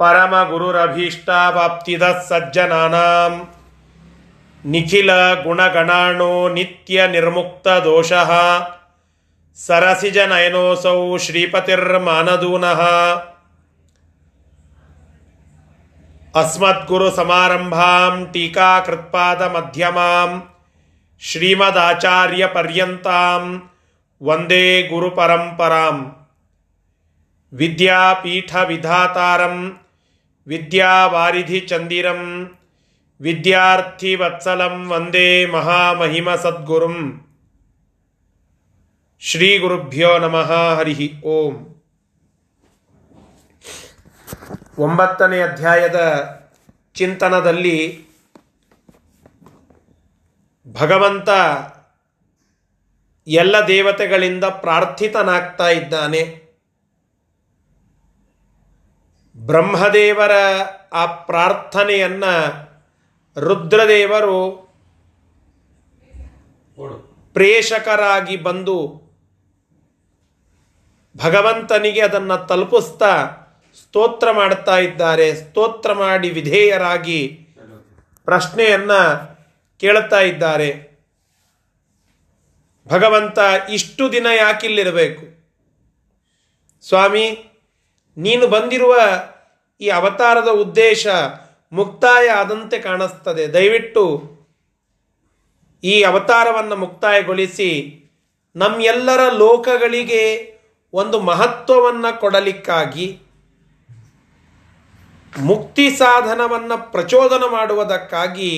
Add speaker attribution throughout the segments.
Speaker 1: परमगुरुरभीष्टावाप्तिदः सज्जनानां निखिलगुणगणाणो नित्यनिर्मुक्तदोषः सरसिजनयनोऽसौ श्रीपतिर्मानदूनः अस्मद्गुरुसमारम्भां टीकाकृत्पादमध्यमां श्रीमदाचार्यपर्यन्तां वन्दे ವಿದ್ಯಾವಾರಿಧಿ ಚಂದಿರಂ ವಿದ್ಯಾರ್ಥಿ ವತ್ಸಲಂ ವಂದೇ ಮಹಾಮಹಿಮ ಸದ್ಗುರುಂ. ಶ್ರೀ ಗುರುಭ್ಯೋ ನಮಃ ಹರಿ ಓಂ. ಒಂಬತ್ತನೇ ಅಧ್ಯಾಯದ ಚಿಂತನದಲ್ಲಿ ಭಗವಂತ ಎಲ್ಲ ದೇವತೆಗಳಿಂದ ಪ್ರಾರ್ಥಿತನಾಗ್ತಾ ಇದ್ದಾನೆ. ಬ್ರಹ್ಮದೇವರ ಆ ಪ್ರಾರ್ಥನೆಯನ್ನು ರುದ್ರದೇವರು ಪ್ರೇಷಕರಾಗಿ ಬಂದು ಭಗವಂತನಿಗೆ ಅದನ್ನು ತಲುಪಿಸ್ತಾ ಸ್ತೋತ್ರ ಮಾಡ್ತಾ ಇದ್ದಾರೆ. ಸ್ತೋತ್ರ ಮಾಡಿ ವಿಧೇಯರಾಗಿ ಪ್ರಶ್ನೆಯನ್ನು ಕೇಳ್ತಾ ಇದ್ದಾರೆ. ಭಗವಂತ ಇಷ್ಟು ದಿನ ಯಾಕಿಲ್ಲಿರಬೇಕು? ಸ್ವಾಮಿ, ನೀನು ಬಂದಿರುವ ಈ ಅವತಾರದ ಉದ್ದೇಶ ಮುಕ್ತಾಯ ಆದಂತೆ ಕಾಣಿಸ್ತದೆ. ದಯವಿಟ್ಟು ಈ ಅವತಾರವನ್ನು ಮುಕ್ತಾಯಗೊಳಿಸಿ ನಮ್ಮೆಲ್ಲರ ಲೋಕಗಳಿಗೆ ಒಂದು ಮಹತ್ವವನ್ನು ಕೊಡಲಿಕ್ಕಾಗಿ ಮುಕ್ತಿ ಸಾಧನವನ್ನು ಪ್ರಚೋದನ ಮಾಡುವುದಕ್ಕಾಗಿ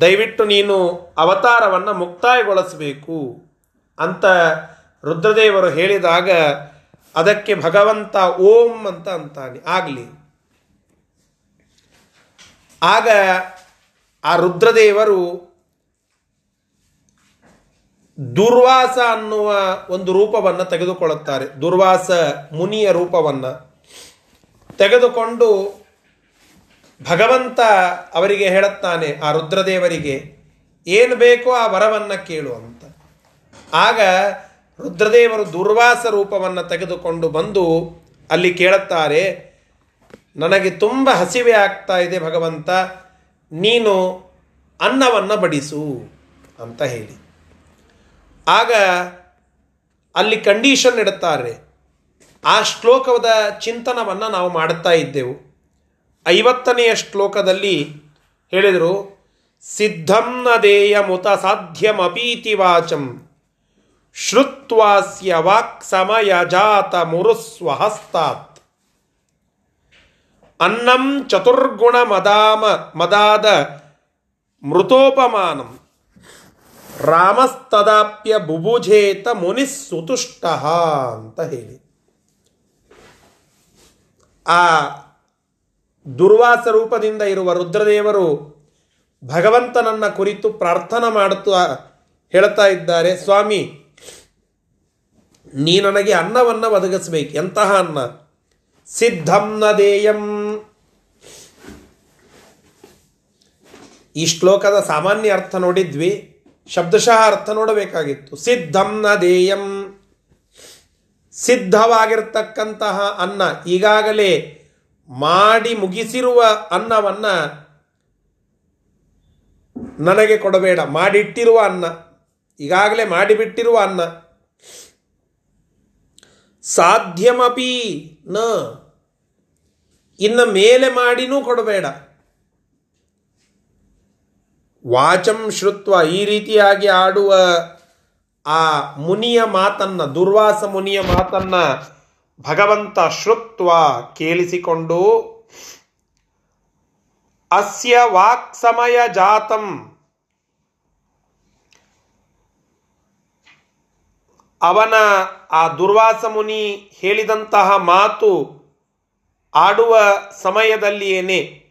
Speaker 1: ದಯವಿಟ್ಟು ನೀನು ಅವತಾರವನ್ನು ಮುಕ್ತಾಯಗೊಳಿಸಬೇಕು ಅಂತ ರುದ್ರದೇವರು ಹೇಳಿದಾಗ ಅದಕ್ಕೆ ಭಗವಂತ ಓಂ ಅಂತ ಅಂತಾನೆ. ಆಗಲಿ. ಆಗ ಆ ರುದ್ರದೇವರು ದುರ್ವಾಸ ಅನ್ನುವ ಒಂದು ರೂಪವನ್ನು ತೆಗೆದುಕೊಳ್ಳುತ್ತಾರೆ. ದುರ್ವಾಸ ಮುನಿಯ ರೂಪವನ್ನು. ತೆಗೆದುಕೊಂಡು ಭಗವಂತ ಅವರಿಗೆ ಹೇಳುತ್ತಾನೆ, ಆ ರುದ್ರದೇವರಿಗೆ, ಏನು ಬೇಕೋ ಆ ವರವನ್ನು ಕೇಳು ಅಂತ. ಆಗ ರುದ್ರದೇವರು ದುರ್ವಾಸ ರೂಪವನ್ನು ತೆಗೆದುಕೊಂಡು ಬಂದು ಅಲ್ಲಿ ಕೇಳುತ್ತಾರೆ, ನನಗೆ ತುಂಬ ಹಸಿವೆ ಆಗ್ತಾ ಇದೆ ಭಗವಂತ, ನೀನು ಅನ್ನವನ್ನು ಬಡಿಸು ಅಂತ ಹೇಳಿ. ಆಗ ಅಲ್ಲಿ ಕಂಡೀಷನ್ ಇಡುತ್ತಾರೆ, ಆ ಶ್ಲೋಕದ ಚಿಂತನವನ್ನು ನಾವು ಮಾಡುತ್ತಾ ಇದ್ದೆವು. ಐವತ್ತನೆಯ ಶ್ಲೋಕದಲ್ಲಿ ಹೇಳಿದರು, ಸಿದ್ಧಂ ನ ಸಾಧ್ಯಮಪೀತಿವಾಚಂ. ಸಾಧ್യമಪೀತಿ ವಾಚಂ ಶ್ರುತ್ವಾಸ್ಯ ವಾಕ್ ಸಮಯ ಜಾತ ಮುರುಸ್ವಹಸ್ತಾತ್ ಅನ್ನಂ ಚತುರ್ಗುಣ ಮದಾಮ, ಮದಾದ ಮೃತೋಪಮಾನಂ. ರಾಮಸ್ತದಾಪ್ಯ ಬುಭುಜೇತ ಮುನಿಸ್ಸುತುಷ್ಟ ಅಂತ ಹೇಳಿ. ಆ ದುರ್ವಾಸ ರೂಪದಿಂದ ಇರುವ ರುದ್ರದೇವರು ಭಗವಂತನನ್ನ ಕುರಿತು ಪ್ರಾರ್ಥನಾ ಮಾಡುತ್ತಾ ಹೇಳ್ತಾ ಇದ್ದಾರೆ, ಸ್ವಾಮಿ ನೀ ನನಗೆ ಅನ್ನವನ್ನು ಒದಗಿಸ್ಬೇಕು. ಎಂತಹ ಅನ್ನ? ಸಿದ್ಧಂನ ದೇಯಂ. ಈ ಶ್ಲೋಕದ ಸಾಮಾನ್ಯ ಅರ್ಥ ನೋಡಿದ್ವಿ. ಶಬ್ದಶಃ ಅರ್ಥ ನೋಡಬೇಕಾಗಿತ್ತು. ಸಿದ್ಧಂನ ದೇಯಂ. ಸಿದ್ಧವಾಗಿರ್ತಕ್ಕಂತಹ ಅನ್ನ. ಈಗಾಗಲೇ ಮಾಡಿ ಮುಗಿಸಿರುವ ಅನ್ನವನ್ನ ನನಗೆ ಕೊಡಬೇಡ. ಮಾಡಿಟ್ಟಿರುವ ಅನ್ನ. ಈಗಾಗಲೇ ಮಾಡಿಬಿಟ್ಟಿರುವ ಅನ್ನ. ಸಾಧ್ಯವಪಿ ನ. ಇನ್ನು ಮೇಲೆ ಮಾಡಿನೂ ಕೊಡಬೇಡ. ವಾಚಂ ಶ್ರುತ್ವ ಈ ರೀತಿಯಾಗಿ ಆಡುವ ಆ ಮುನಿಯ ಮಾತನ್ನ, ದುರ್ವಾಸ ಮುನಿಯ ಮಾತನ್ನ ಭಗವಂತ ಶ್ರುತ್ವ ಕೇಳಿಸಿಕೊಂಡು, ಅಸ್ಯ ವಾಕ್ ಸಮಯ ಜಾತಂ ಅವನ ಆ ದುರ್ವಾಸ ಮುನಿ ಹೇಳಿದಂತಹ ಮಾತು ಆಡುವ ಸಮಯದಲ್ಲಿಯೇನೆ?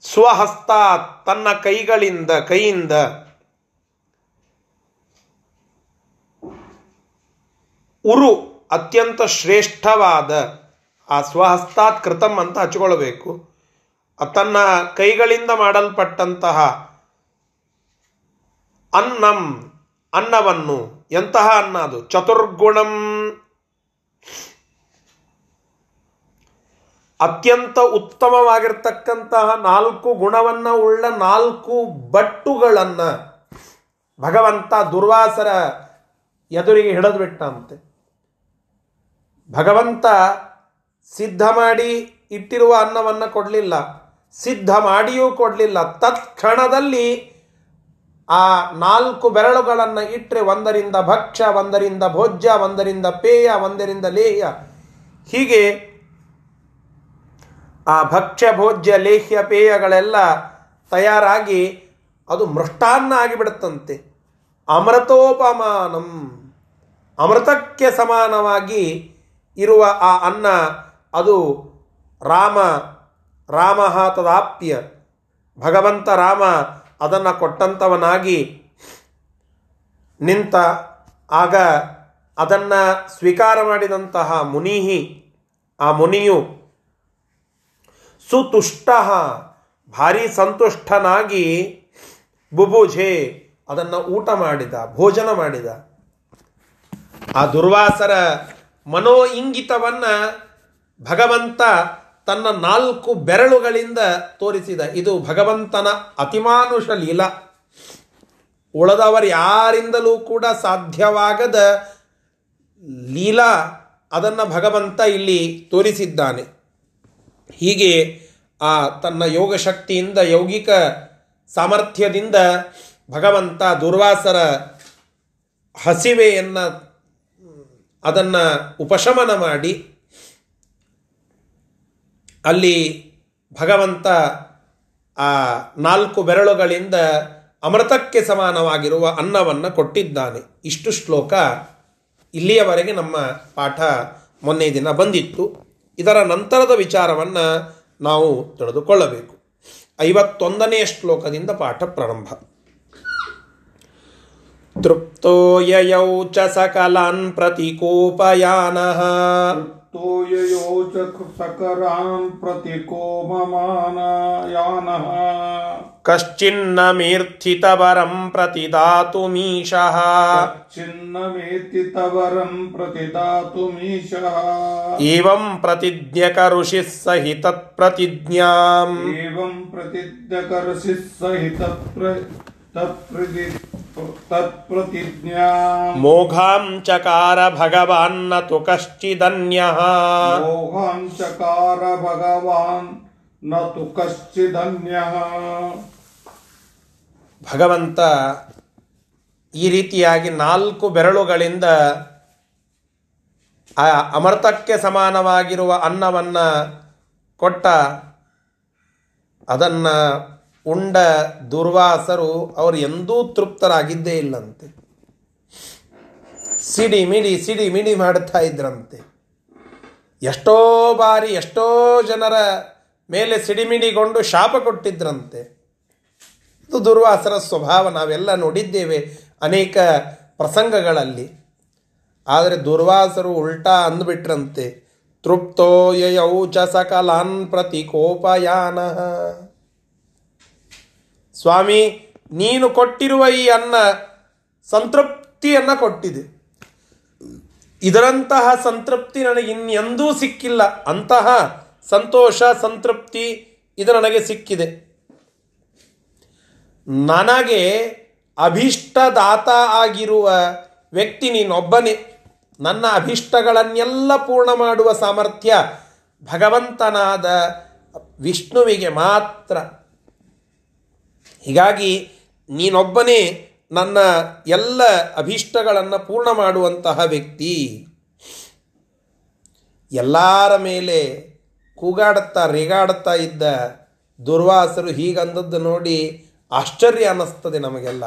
Speaker 1: ಸ್ವಹಸ್ತ ತನ್ನ ಕೈಗಳಿಂದ, ಕೈಯಿಂದ. ಉರು ಅತ್ಯಂತ ಶ್ರೇಷ್ಠವಾದ ಆ ಸ್ವಹಸ್ತಾತ್ ಕೃತಂ ಅಂತ ಹಚ್ಕೊಳ್ಬೇಕು. ತನ್ನ ಕೈಗಳಿಂದ ಮಾಡಲ್ಪಟ್ಟಂತಹ ಅನ್ನಂ, ಅನ್ನವನ್ನು ಎಂತಹ ಅನ್ನ ಅದು ಚತುರ್ಗುಣಂ. ಅತ್ಯಂತ ಉತ್ತಮವಾಗಿರ್ತಕ್ಕಂತಹ ನಾಲ್ಕು ಗುಣವನ್ನು ಉಳ್ಳ ನಾಲ್ಕು ಬಟ್ಟುಗಳನ್ನು ಭಗವಂತ ದುರ್ವಾಸರ ಎದುರಿಗೆ ಹಿಡಿದು ಬಿಟ್ಟಂತೆ ಭಗವಂತ ಸಿದ್ಧ ಮಾಡಿ ಇಟ್ಟಿರುವ ಅನ್ನವನ್ನು ಕೊಡಲಿಲ್ಲ. ಸಿದ್ಧ ಮಾಡಿಯೂ ಕೊಡಲಿಲ್ಲ. ತತ್ಕ್ಷಣದಲ್ಲಿ ಆ ನಾಲ್ಕು ಬೆರಳುಗಳನ್ನು ಇಟ್ಟರೆ ಒಂದರಿಂದ ಭಕ್ಷ್ಯ, ಒಂದರಿಂದ ಭೋಜ್ಯ, ಒಂದರಿಂದ ಪೇಯ, ಒಂದರಿಂದ ಲೇಹ್ಯ. ಹೀಗೆ ಆ ಭಕ್ಷ್ಯ, ಭೋಜ್ಯ, ಲೇಹ್ಯ, ಪೇಯಗಳೆಲ್ಲ ತಯಾರಾಗಿ ಅದು ಮೃಷ್ಟಾನ್ನ ಆಗಿಬಿಡುತ್ತಂತೆ. ಅಮೃತೋಪಮಾನಂ. ಅಮೃತಕ್ಕೆ ಸಮಾನವಾಗಿ ಇರುವ ಆ ಅನ್ನ ಅದು ರಾಮ ರಾಮ ತದಾಪ್ಯ ಭಗವಂತ ರಾಮ ಅದನ್ನು ಕೊಟ್ಟಂಥವನಾಗಿ ನಿಂತ ಆಗ ಅದನ್ನು ಸ್ವೀಕಾರ ಮಾಡಿದಂತಹ ಮುನಿಹಿ, ಆ ಮುನಿಯು ಸುತುಷ್ಟ, ಭಾರಿ ಸಂತುಷ್ಟನಾಗಿ ಬುಬುಜೆ ಅದನ್ನು ಊಟ ಮಾಡಿದ, ಭೋಜನ ಮಾಡಿದ. ಆ ದುರ್ವಾಸರ ಮನೋ ಇಂಗಿತವನ್ನು ಭಗವಂತ ತನ್ನ ನಾಲ್ಕು ಬೆರಳುಗಳಿಂದ ತೋರಿಸಿದ. ಇದು ಭಗವಂತನ ಅತಿಮಾನುಷ ಲೀಲಾ. ಉಳದವರು ಯಾರಿಂದಲೂ ಕೂಡ ಸಾಧ್ಯವಾಗದ ಲೀಲಾ ಅದನ್ನು ಭಗವಂತ ಇಲ್ಲಿ ತೋರಿಸಿದ್ದಾನೆ. ಹೀಗೆ ಆ ತನ್ನ ಯೋಗ ಶಕ್ತಿಯಿಂದ, ಯೌಗಿಕ ಸಾಮರ್ಥ್ಯದಿಂದ ಭಗವಂತ ದುರ್ವಾಸರ ಹಸಿವೆಯನ್ನು ಅದನ್ನು ಉಪಶಮನ ಮಾಡಿ ಅಲ್ಲಿ ಭಗವಂತ ಆ ನಾಲ್ಕು ಬೆರಳುಗಳಿಂದ ಅಮೃತಕ್ಕೆ ಸಮಾನವಾಗಿರುವ ಅನ್ನವನ್ನು ಕೊಟ್ಟಿದ್ದಾನೆ. ಇಷ್ಟು ಶ್ಲೋಕ ಇಲ್ಲಿಯವರೆಗೆ ನಮ್ಮ ಪಾಠ ಮೊನ್ನೆ ದಿನ ಬಂದಿತ್ತು. ಇದರ ನಂತರದ ವಿಚಾರವನ್ನು ನಾವು ತಿಳಿದುಕೊಳ್ಳಬೇಕು. ಐವತ್ತೊಂದನೆಯ ಶ್ಲೋಕದಿಂದ ಪಾಠ ಪ್ರಾರಂಭ. ತೃಪ್ತೋ ಯಯೌ ಚ ಸಕಲಾನ್ ಪ್ರತಿಕೋಪಯಾನಃ.
Speaker 2: तो तोययो च सकरान् प्रति को ममानायानः।
Speaker 1: कश्चिन्नमीर्थितवरं प्रतिदातुमीशः।
Speaker 2: कश्चिन्नमेर्थितवरं प्रतिदातुमीशः।
Speaker 1: एवं
Speaker 2: प्रतिज्ञकरुषिः सहितप्रतिज्ञाम् एवं प्रतिज्ञकरुषिः सहितप्र
Speaker 1: मोघां चकार भगवान्न तु कश्चिदन्यः
Speaker 2: मोहान् चकार भगवान् न तु कश्चिदन्यः
Speaker 1: ಭಗವಂತ ಈ ರೀತಿಯಾಗಿ ನಾಲ್ಕು ಬೆರಳುಗಳಿಂದ ಆ ಅಮೃತಕ್ಕೆ ಸಮಾನವಾಗಿರುವ ಅನ್ನವನ್ನು ಕೊಟ್ಟ ಅದನ್ನು ಉಂಡ ದುರ್ವಾಸರು ಅವರು ಎಂದೂ ತೃಪ್ತರಾಗಿದ್ದೇ ಇಲ್ಲಂತೆ. ಸಿಡಿ ಮಿಡಿ ಸಿಡಿ ಮಿಡಿ ಮಾಡುತ್ತಾ ಇದ್ರಂತೆ. ಎಷ್ಟೋ ಬಾರಿ ಎಷ್ಟೋ ಜನರ ಮೇಲೆ ಸಿಡಿಮಿಡಿಗೊಂಡು ಶಾಪ ಕೊಟ್ಟಿದ್ರಂತೆ. ಇದು ದುರ್ವಾಸರ ಸ್ವಭಾವ ನಾವೆಲ್ಲ ನೋಡಿದ್ದೇವೆ ಅನೇಕ ಪ್ರಸಂಗಗಳಲ್ಲಿ. ಆದರೆ ದುರ್ವಾಸರು ಉಲ್ಟಾ ಅಂದ್ಬಿಟ್ರಂತೆ ತೃಪ್ತೋ ಯಯೌ ಚ ಸಕಲಾನ್ ಪ್ರತಿಕೋಪಯಾನ. ಸ್ವಾಮಿ, ನೀನು ಕೊಟ್ಟಿರುವ ಈ ಅನ್ನ ಸಂತೃಪ್ತಿಯನ್ನು ಕೊಟ್ಟಿದೆ. ಇದರಂತಹ ಸಂತೃಪ್ತಿ ನನಗೆ ಇನ್ನೆಂದೂ ಸಿಕ್ಕಿಲ್ಲ. ಅಂತಹ ಸಂತೋಷ, ಸಂತೃಪ್ತಿ ಇದು ನನಗೆ ಸಿಕ್ಕಿದೆ. ನನಗೆ ಅಭೀಷ್ಟದಾತ ಆಗಿರುವ ವ್ಯಕ್ತಿ ನೀನೊಬ್ಬನೇ. ನನ್ನ ಅಭಿಷ್ಟಗಳನ್ನೆಲ್ಲ ಪೂರ್ಣ ಮಾಡುವ ಸಾಮರ್ಥ್ಯ ಭಗವಂತನಾದ ವಿಷ್ಣುವಿಗೆ ಮಾತ್ರ. ಹೀಗಾಗಿ ನೀನೊಬ್ಬನೇ ನನ್ನ ಎಲ್ಲ ಅಭೀಷ್ಟಗಳನ್ನು ಪೂರ್ಣ ಮಾಡುವಂತಹ ವ್ಯಕ್ತಿ. ಎಲ್ಲರ ಮೇಲೆ ಕೂಗಾಡುತ್ತಾ ರೇಗಾಡುತ್ತಾ ಇದ್ದ ದುರ್ವಾಸರು ಹೀಗಂದದ್ದು ನೋಡಿ ಆಶ್ಚರ್ಯ ಅನ್ನಿಸ್ತದೆ ನಮಗೆಲ್ಲ.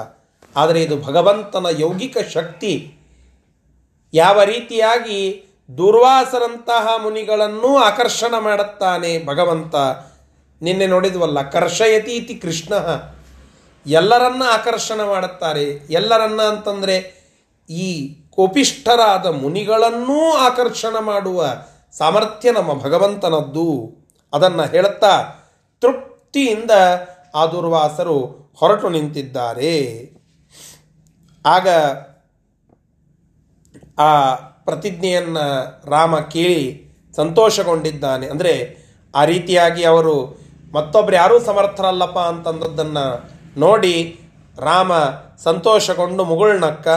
Speaker 1: ಆದರೆ ಇದು ಭಗವಂತನ ಯೌಗಿಕ ಶಕ್ತಿ. ಯಾವ ರೀತಿಯಾಗಿ ದುರ್ವಾಸರಂತಹ ಮುನಿಗಳನ್ನೂ ಆಕರ್ಷಣ ಮಾಡುತ್ತಾನೆ ಭಗವಂತ. ನಿನ್ನೆ ನೋಡಿದ್ವಲ್ಲ ಕರ್ಷಯತಿ ಇತಿ ಕೃಷ್ಣ. ಎಲ್ಲರನ್ನ ಆಕರ್ಷಣೆ ಮಾಡುತ್ತಾರೆ. ಎಲ್ಲರನ್ನ ಅಂತಂದರೆ ಈ ಕೋಪಿಷ್ಠರಾದ ಮುನಿಗಳನ್ನೂ ಆಕರ್ಷಣ ಮಾಡುವ ಸಾಮರ್ಥ್ಯ ನಮ್ಮ ಭಗವಂತನದ್ದು. ಅದನ್ನು ಹೇಳುತ್ತಾ ತೃಪ್ತಿಯಿಂದ ಆ ದುರ್ವಾಸರು ಹೊರಟು ನಿಂತಿದ್ದಾರೆ. ಆಗ ಆ ಪ್ರತಿಜ್ಞೆಯನ್ನು ರಾಮ ಕೇಳಿ ಸಂತೋಷಗೊಂಡಿದ್ದಾನೆ. ಅಂದರೆ ಆ ರೀತಿಯಾಗಿ ಅವರು ಮತ್ತೊಬ್ಬರು ಯಾರೂ ಸಮರ್ಥರಲ್ಲಪ್ಪ ಅಂತಂದದ್ದನ್ನು ನೋಡಿ ರಾಮ ಸಂತೋಷಗೊಂಡು ಮುಗುಳ್ನಕ್ಕ.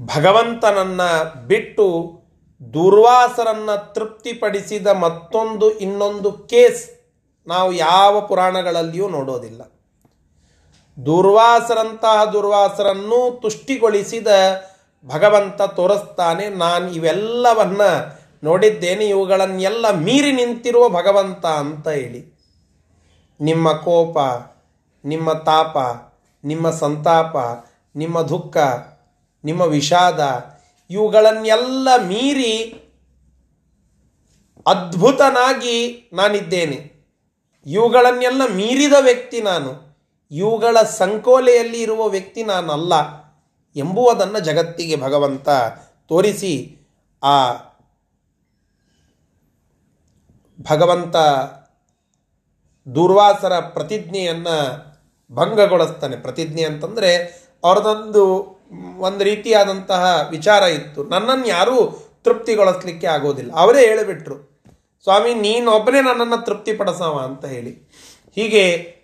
Speaker 1: ಭಗವಂತನನ್ನ ಬಿಟ್ಟು ದುರ್ವಾಸರನ್ನ ತೃಪ್ತಿಪಡಿಸಿದ ಮತ್ತೊಂದು ಇನ್ನೊಂದು ಕೇಸ್ ನಾವು ಯಾವ ಪುರಾಣಗಳಲ್ಲಿಯೂ ನೋಡೋದಿಲ್ಲ. ದುರ್ವಾಸರಂತಹ ದುರ್ವಾಸರನ್ನು ತುಷ್ಟಿಗೊಳಿಸಿದ ಭಗವಂತ ತೋರಿಸ್ತಾನೆ, ನಾನು ಇವೆಲ್ಲವನ್ನ ನೋಡಿದ್ದೇನೆ, ಇವುಗಳನ್ನೆಲ್ಲ ಮೀರಿ ನಿಂತಿರುವ ಭಗವಂತ ಅಂತ ಹೇಳಿ. ನಿಮ್ಮ ಕೋಪ, ನಿಮ್ಮ ತಾಪ, ನಿಮ್ಮ ಸಂತಾಪ, ನಿಮ್ಮ ದುಃಖ, ನಿಮ್ಮ ವಿಷಾದ, ಇವುಗಳನ್ನೆಲ್ಲ ಮೀರಿ ಅದ್ಭುತನಾಗಿ ನಾನಿದ್ದೇನೆ. ಇವುಗಳನ್ನೆಲ್ಲ ಮೀರಿದ ವ್ಯಕ್ತಿ ನಾನು. ಇವುಗಳ ಸಂಕೋಲೆಯಲ್ಲಿ ಇರುವ ವ್ಯಕ್ತಿ ನಾನಲ್ಲ ಎಂಬುವುದನ್ನು ಜಗತ್ತಿಗೆ ಭಗವಂತ ತೋರಿಸಿ ಆ ಭಗವಂತ ದುರ್ವಾಸರ ಪ್ರತಿಜ್ಞೆಯನ್ನು ಭಂಗಗೊಳಿಸ್ತಾನೆ. ಪ್ರತಿಜ್ಞೆ ಅಂತಂದರೆ ಅವ್ರದೊಂದು ಒಂದು ರೀತಿಯಾದಂತಹ ವಿಚಾರ ಇತ್ತು. ನನ್ನನ್ನು ಯಾರೂ ತೃಪ್ತಿಗೊಳಿಸ್ಲಿಕ್ಕೆ ಆಗೋದಿಲ್ಲ. ಅವರೇ ಹೇಳಿಬಿಟ್ರು, ಸ್ವಾಮಿ, ನೀನೊಬ್ಬನೇ ನನ್ನನ್ನು ತೃಪ್ತಿಪಡಿಸವ ಅಂತ ಹೇಳಿ. ಹೀಗೆ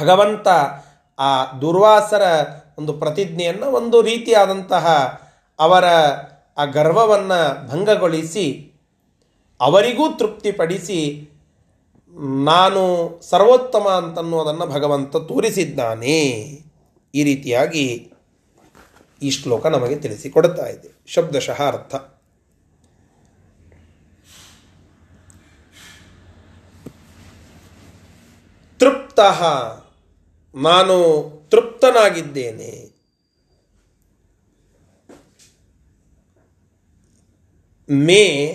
Speaker 1: ಭಗವಂತ ಆ ದುರ್ವಾಸರ ಒಂದು ಪ್ರತಿಜ್ಞೆಯನ್ನು ಒಂದು ರೀತಿಯಾದಂತಹ ಅವರ ಆ ಗರ್ವವನ್ನು ಭಂಗಗೊಳಿಸಿ ಅವರಿಗೂ ತೃಪ್ತಿಪಡಿಸಿ ನಾನು ಸರ್ವೋತ್ತಮ ಅಂತನ್ನುವುದನ್ನು ಭಗವಂತ ತೋರಿಸಿದ್ದಾನೆ. ಈ ರೀತಿಯಾಗಿ ಈ ಶ್ಲೋಕ ನಮಗೆ ತಿಳಿಸಿಕೊಡುತ್ತಾ ಇದೆ. ಶಬ್ದಶಃ ಅರ್ಥ. ತೃಪ್ತ ನಾನು ತೃಪ್ತನಾಗಿದ್ದೇನೆ. ಮೇ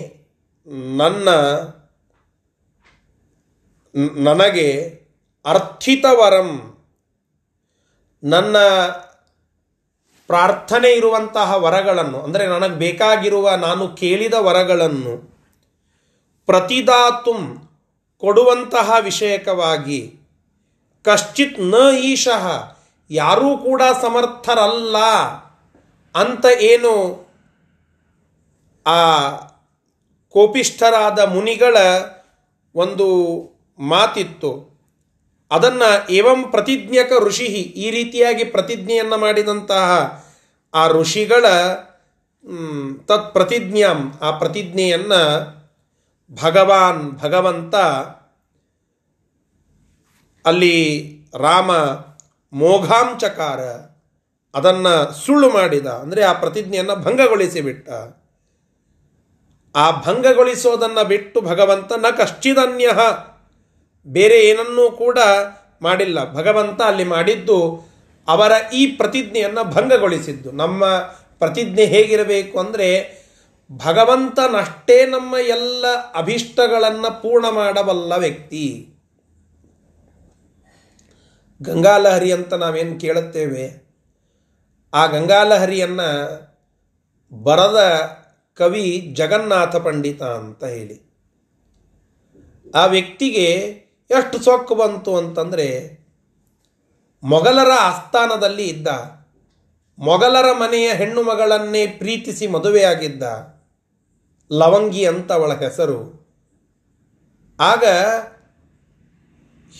Speaker 1: ನನ್ನ ನನಗೆ ಅರ್ಥಿತವರಂ. ನನ್ನ ಪ್ರಾರ್ಥನೆ ಇರುವಂತಹ ವರಗಳನ್ನು, ಅಂದರೆ ನನಗೆ ಬೇಕಾಗಿರುವ ನಾನು ಕೇಳಿದ ವರಗಳನ್ನು ಪ್ರತಿದಾತುಂ ಕೊಡುವಂತಹ ವಿಷಯಕವಾಗಿ ಕಶ್ಚಿತ್ನ ಈಶಃ ಯಾರೂ ಕೂಡ ಸಮರ್ಥರಲ್ಲ ಅಂತ ಏನು ಆ ಕೋಪಿಷ್ಠರಾದ ಮುನಿಗಳ ಒಂದು ಮಾತಿತ್ತು. ಅದನ್ನು ಏವಂ ಪ್ರತಿಜ್ಞಕ ಋಷಿ ಈ ರೀತಿಯಾಗಿ ಪ್ರತಿಜ್ಞೆಯನ್ನು ಮಾಡಿದಂತಹ ಆ ಋಷಿಗಳ ತತ್ ಪ್ರತಿಜ್ಞಾಂ ಆ ಪ್ರತಿಜ್ಞೆಯನ್ನು ಭಗವಾನ್, ಭಗವಂತ ಅಲ್ಲಿ ರಾಮ ಮೋಘಾಂಚಕಾರ ಅದನ್ನು ಸುಳ್ಳು ಮಾಡಿದ. ಅಂದರೆ ಆ ಪ್ರತಿಜ್ಞೆಯನ್ನು ಭಂಗಗೊಳಿಸಿಬಿಟ್ಟ. ಆ ಭಂಗಗೊಳಿಸೋದನ್ನು ಬಿಟ್ಟು ಭಗವಂತ ನ ಕಶ್ಚಿದನ್ಯ ಬೇರೆ ಏನನ್ನೂ ಕೂಡ ಮಾಡಿಲ್ಲ. ಭಗವಂತ ಅಲ್ಲಿ ಮಾಡಿದ್ದು ಅವರ ಈ ಪ್ರತಿಜ್ಞೆಯನ್ನು ಭಂಗಗೊಳಿಸಿದ್ದು. ನಮ್ಮ ಪ್ರತಿಜ್ಞೆ ಹೇಗಿರಬೇಕು ಅಂದರೆ ಭಗವಂತನಷ್ಟೇ ನಮ್ಮ ಎಲ್ಲ ಅಭಿಷ್ಟಗಳನ್ನು ಪೂರ್ಣ ಮಾಡಬಲ್ಲ ವ್ಯಕ್ತಿ. ಗಂಗಾಲಹರಿ ಅಂತ ನಾವೇನು ಕೇಳುತ್ತೇವೆ? ಆ ಗಂಗಾಲಹರಿಯನ್ನು ಬರದ ಕವಿ ಜಗನ್ನಾಥ ಪಂಡಿತ ಅಂತ ಹೇಳಿ. ಆ ವ್ಯಕ್ತಿಗೆ ಎಷ್ಟು ಸೊಕ್ಕು ಬಂತು ಅಂತಂದರೆ, ಮೊಘಲರ ಆಸ್ಥಾನದಲ್ಲಿ ಇದ್ದ, ಮೊಘಲರ ಮನೆಯ ಹೆಣ್ಣು ಮಗಳನ್ನೇ ಪ್ರೀತಿಸಿ ಮದುವೆಯಾಗಿದ್ದ ಲವಂಗಿ ಅಂತ ಅವಳ ಹೆಸರು. ಆಗ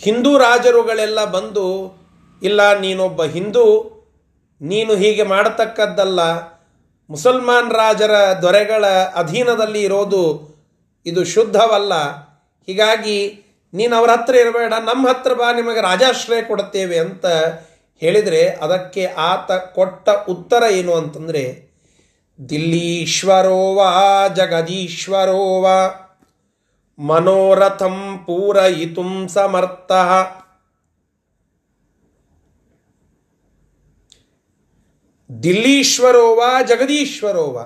Speaker 1: ಹಿಂದೂ ರಾಜರುಗಳೆಲ್ಲ ಬಂದು, ಇಲ್ಲ, ನೀನೊಬ್ಬ ಹಿಂದೂ, ನೀನು ಹೀಗೆ ಮಾಡತಕ್ಕದ್ದಲ್ಲ, ಮುಸಲ್ಮಾನ್ ರಾಜರ ದೊರೆಗಳ ಅಧೀನದಲ್ಲಿ ಇರೋದು, ಇದು ಶುದ್ಧವಲ್ಲ, ಹೀಗಾಗಿ ನೀನು ಅವ್ರ ಹತ್ರ ಇರಬೇಡ ನಮ್ಮ ಹತ್ರ ಬಾ, ನಿಮಗೆ ರಾಜಾಶ್ರಯ ಕೊಡುತ್ತೇವೆ ಅಂತ ಹೇಳಿದರೆ ಅದಕ್ಕೆ ಆತ ಕೊಟ್ಟ ಉತ್ತರ ಏನು ಅಂತಂದರೆ, ದಿಲ್ಲೀಶ್ವರೋವಾ, ಜಗದೀಶ್ವರೋವಾ, ಮನೋರಥಂ ಪೂರಯಿತು ಸಮರ್ಥ. ದಿಲ್ಲೀಶ್ವರೋವ, ಜಗದೀಶ್ವರೋವ,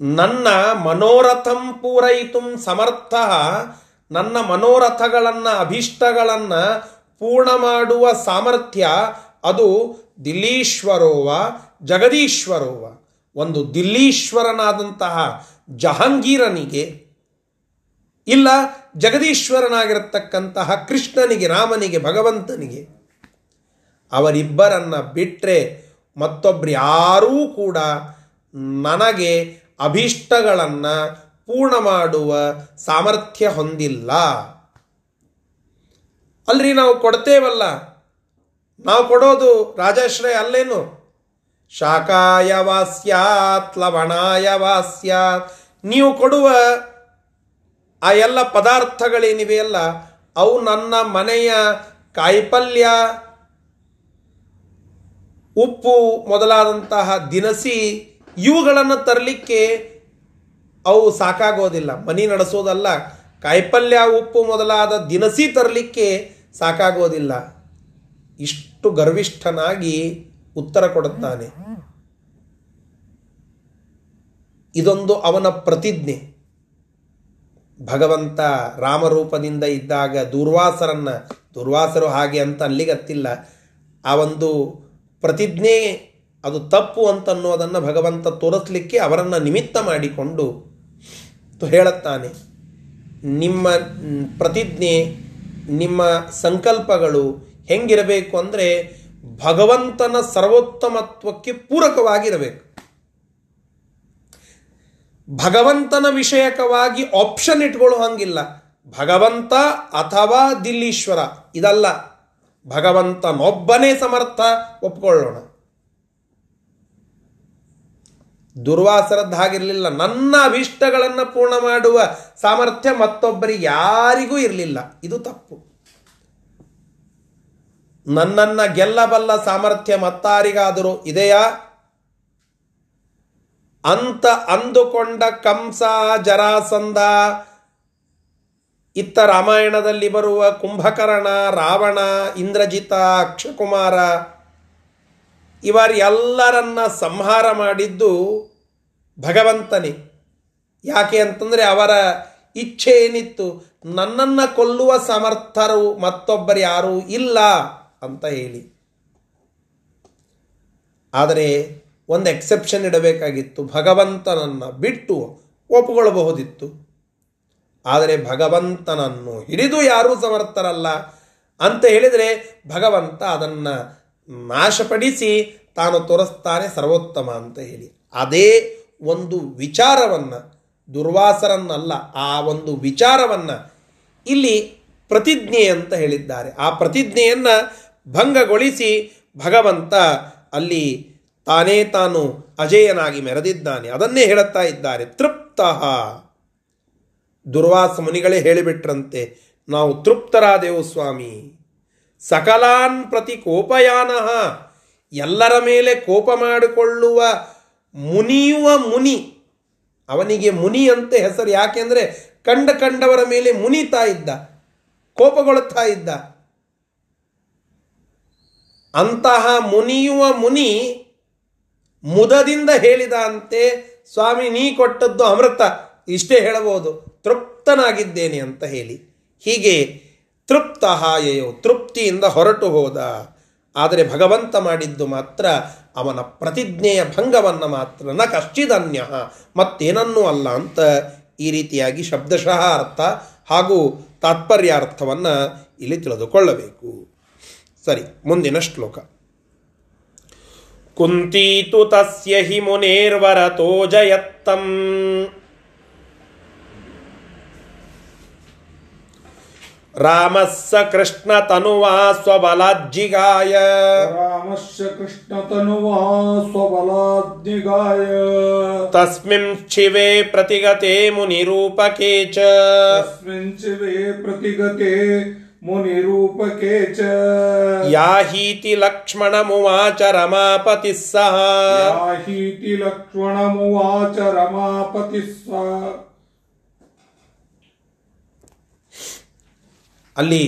Speaker 1: ನನ್ನ ಮನೋರಥಂ ಪೂರಯಿತು ಸಮರ್ಥ ನನ್ನ ಮನೋರಥಗಳನ್ನು, ಅಭೀಷ್ಟಗಳನ್ನು ಪೂರ್ಣ ಮಾಡುವ ಸಾಮರ್ಥ್ಯ ಅದು ದಿಲ್ಲೀಶ್ವರೋವ ಜಗದೀಶ್ವರೋವ. ಒಂದು ದಿಲ್ಲೀಶ್ವರನಾದಂತಹ ಜಹಾಂಗೀರನಿಗೆ ಇಲ್ಲ, ಜಗದೀಶ್ವರನಾಗಿರತಕ್ಕಂತಹ ಕೃಷ್ಣನಿಗೆ, ರಾಮನಿಗೆ, ಭಗವಂತನಿಗೆ. ಅವರಿಬ್ಬರನ್ನು ಬಿಟ್ಟರೆ ಮತ್ತೊಬ್ಬರು ಯಾರೂ ಕೂಡ ನನಗೆ ಅಭೀಷ್ಟಗಳನ್ನು ಪೂರ್ಣ ಮಾಡುವ ಸಾಮರ್ಥ್ಯ ಹೊಂದಿಲ್ಲ. ಅಲ್ರಿ ನಾವು ಕೊಡ್ತೇವಲ್ಲ. ನಾವು ಕೊಡೋದು ರಾಜಾಶ್ರಯ ಅಲ್ಲೇನು? ಶಾಖಾಯ ವಾಸ್ಯಾತ್, ಲವಣಾಯ ವಾಸ್ಯಾತ್. ನೀವು ಕೊಡುವ ಆ ಎಲ್ಲ ಪದಾರ್ಥಗಳೇನಿವೆಯಲ್ಲ ಅವು ನನ್ನ ಮನೆಯ ಕಾಯಿಪಲ್ಯ, ಉಪ್ಪು ಮೊದಲಾದಂತಹ ದಿನಸಿ ಇವುಗಳನ್ನು ತರಲಿಕ್ಕೆ ಅವು ಸಾಕಾಗೋದಿಲ್ಲ. ಮನಿ ನಡೆಸೋದಲ್ಲ. ಕಾಯಿಪಲ್ಯ, ಉಪ್ಪು ಮೊದಲಾದ ದಿನಸಿ ತರಲಿಕ್ಕೆ ಸಾಕಾಗೋದಿಲ್ಲ. ಇಷ್ಟು ಗರ್ವಿಷ್ಠನಾಗಿ ಉತ್ತರ ಕೊಡುತ್ತಾನೆ. ಇದೊಂದು ಅವನ ಪ್ರತಿಜ್ಞೆ. ಭಗವಂತ ರಾಮರೂಪದಿಂದ ಇದ್ದಾಗ ದುರ್ವಾಸರನ್ನ, ದುರ್ವಾಸರು ಹಾಗೆ ಅಂತ ಅಲ್ಲಿಗತ್ತಿಲ್ಲ ಆ ಒಂದು ಪ್ರತಿಜ್ಞೆ, ಅದು ತಪ್ಪು ಅಂತನ್ನೋದನ್ನು ಭಗವಂತ ತೋರಿಸ್ಲಿಕ್ಕೆ ಅವರನ್ನು ನಿಮಿತ್ತ ಮಾಡಿಕೊಂಡು ಹೇಳುತ್ತಾನೆ. ನಿಮ್ಮ ಪ್ರತಿಜ್ಞೆ, ನಿಮ್ಮ ಸಂಕಲ್ಪಗಳು ಹೆಂಗಿರಬೇಕು ಅಂದರೆ ಭಗವಂತನ ಸರ್ವೋತ್ತಮತ್ವಕ್ಕೆ ಪೂರಕವಾಗಿರಬೇಕು. ಭಗವಂತನ ವಿಷಯಕವಾಗಿ ಆಪ್ಷನ್ ಇಟ್ಕೊಳ್ಳೋ ಹಂಗಿಲ್ಲ. ಭಗವಂತ ಅಥವಾ ದಿಲ್ಲೀಶ್ವರ, ಇದಲ್ಲ. ಭಗವಂತನೊಬ್ಬನೇ ಸಮರ್ಥ ಒಪ್ಕೊಳ್ಳೋಣ. ದುರ್ವಾಸರದ್ದು ಹಾಗಿರಲಿಲ್ಲ. ನನ್ನ ಅಭಿಷ್ಟಗಳನ್ನು ಪೂರ್ಣ ಮಾಡುವ ಸಾಮರ್ಥ್ಯ ಮತ್ತೊಬ್ಬರಿಗೆ ಯಾರಿಗೂ ಇರಲಿಲ್ಲ. ಇದು ತಪ್ಪು. ನನ್ನನ್ನು ಗೆಲ್ಲಬಲ್ಲ ಸಾಮರ್ಥ್ಯ ಮತ್ತಾರಿಗಾದರೂ ಇದೆಯಾ? ಅಂತ ಅಂದುಕೊಂಡ ಕಂಸ ಜರಾಸಂಧ, ಇತ್ತ ರಾಮಾಯಣದಲ್ಲಿ ಬರುವ ಕುಂಭಕರ್ಣ, ರಾವಣ, ಇಂದ್ರಜಿತ, ಅಕ್ಷಕುಮಾರ ಇವರೆಲ್ಲರನ್ನ ಸಂಹಾರ ಮಾಡಿದ್ದು ಭಗವಂತನೇ. ಯಾಕೆ ಅಂತಂದರೆ ಅವರ ಇಚ್ಛೆ ಏನಿತ್ತು? ನನ್ನನ್ನು ಕೊಲ್ಲುವ ಸಮರ್ಥರು ಮತ್ತೊಬ್ಬರು ಯಾರೂ ಇಲ್ಲ ಅಂತ ಹೇಳಿ. ಆದರೆ ಒಂದು ಎಕ್ಸೆಪ್ಷನ್ ಇಡಬೇಕಾಗಿತ್ತು. ಭಗವಂತನನ್ನು ಬಿಟ್ಟು ಒಪ್ಪಿಕೊಳ್ಳಬಹುದಿತ್ತು. ಆದರೆ ಭಗವಂತನನ್ನು ಹಿಡಿದು ಯಾರೂ ಸಮರ್ಥರಲ್ಲ ಅಂತ ಹೇಳಿದರೆ ಭಗವಂತ ಅದನ್ನು ನಾಶಪಡಿಸಿ ತಾನು ತೋರಿಸ್ತಾನೆ ಸರ್ವೋತ್ತಮ ಅಂತ ಹೇಳಿ. ಅದೇ ಒಂದು ವಿಚಾರವನ್ನು, ದುರ್ವಾಸರನ್ನಲ್ಲ, ಆ ಒಂದು ವಿಚಾರವನ್ನು ಇಲ್ಲಿ ಪ್ರತಿಜ್ಞೆ ಅಂತ ಹೇಳಿದ್ದಾರೆ. ಆ ಪ್ರತಿಜ್ಞೆಯನ್ನು ಭಂಗಗೊಳಿಸಿ ಭಗವಂತ ಅಲ್ಲಿ ತಾನೇ ತಾನು ಅಜೇಯನಾಗಿ ಮೆರೆದಿದ್ದಾನೆ. ಅದನ್ನೇ ಹೇಳುತ್ತಾ ಇದ್ದಾರೆ. ತೃಪ್ತ. ದುರ್ವಾಸ ಮುನಿಗಳೇ ಹೇಳಿಬಿಟ್ರಂತೆ, ನಾವು ತೃಪ್ತರಾದೆವು ಸ್ವಾಮಿ. ಸಕಲಾನ್ ಪ್ರತಿ ಕೋಪಯಾನ, ಎಲ್ಲರ ಮೇಲೆ ಕೋಪ ಮಾಡಿಕೊಳ್ಳುವ ಮುನಿಯುವ ಮುನಿ. ಅವನಿಗೆ ಮುನಿ ಅಂತ ಹೆಸರು ಯಾಕೆಂದರೆ ಕಂಡ ಕಂಡವರ ಮೇಲೆ ಮುನಿತಾ ಇದ್ದ, ಕೋಪಗೊಳ್ಳುತ್ತಾ ಇದ್ದ. ಅಂತಹ ಮುನಿಯುವ ಮುನಿ ಮುದದಿಂದ ಹೇಳಿದ ಅಂತೆ ಸ್ವಾಮಿ, ನೀ ಕೊಟ್ಟದ್ದು ಅಮೃತ. ಇಷ್ಟೇ ಹೇಳಬಹುದು. ತೃಪ್ತನಾಗಿದ್ದೇನೆ ಅಂತ ಹೇಳಿ. ಹೀಗೆ ತೃಪ್ತ ಹಾಯೆಯೋ ತೃಪ್ತಿಯಿಂದ ಹೊರಟು ಹೋದ. ಆದರೆ ಭಗವಂತ ಮಾಡಿದ್ದು ಮಾತ್ರ ಅವನ ಪ್ರತಿಜ್ಞೆಯ ಭಂಗವನ್ನು ಮಾತ್ರ, ನ ಕಶ್ಚಿದನ್ಯ, ಮತ್ತೇನನ್ನೂ ಅಲ್ಲ ಅಂತ ಈ ರೀತಿಯಾಗಿ ಶಬ್ದಶಃ ಅರ್ಥ ಹಾಗೂ ತಾತ್ಪರ್ಯಾರ್ಥವನ್ನು ಇಲ್ಲಿ ತಿಳಿದುಕೊಳ್ಳಬೇಕು. ಸರಿ, ಮುಂದಿನ ಶ್ಲೋಕ. ಕುಂತೀತು ತಸ್ಯ ಹಿ ಮುನೇರ್ವರತೋ ಜಯತ್ತಂ. ರಾಮಸ್ಸ ಕೃಷ್ಣ ತನುವಾ ಸ್ವಬಲಾಜ್ಜಿಗಾಯ.
Speaker 2: ರಾಮಸ್ಸ ಕೃಷ್ಣ ತನುವಾ ಸ್ವಬಲಾಜ್ಜಿಗಾಯ.
Speaker 1: ತಸ್ಮಿನ್ ಶಿವೆ ಪ್ರತಿಗತೆ ಮುನಿರೂಪಕೆ ಚ.
Speaker 2: ತಸ್ಮಿನ್ ಶಿವೆ ಪ್ರತಿಗತೆ ಮುನಿರೂಪಕೆ ಚ.
Speaker 1: ಯಾಹೀತಿ ಲಕ್ಷ್ಮಣಮುವಾಚ ರಮಾಪತಿ ಸಹ
Speaker 2: ಯಾಹೀತಿ ಲಕ್ಷ್ಮಣಮುವಾಚ ರಮಾಪತಿ ಸ್ವ
Speaker 1: ಅಲ್ಲಿ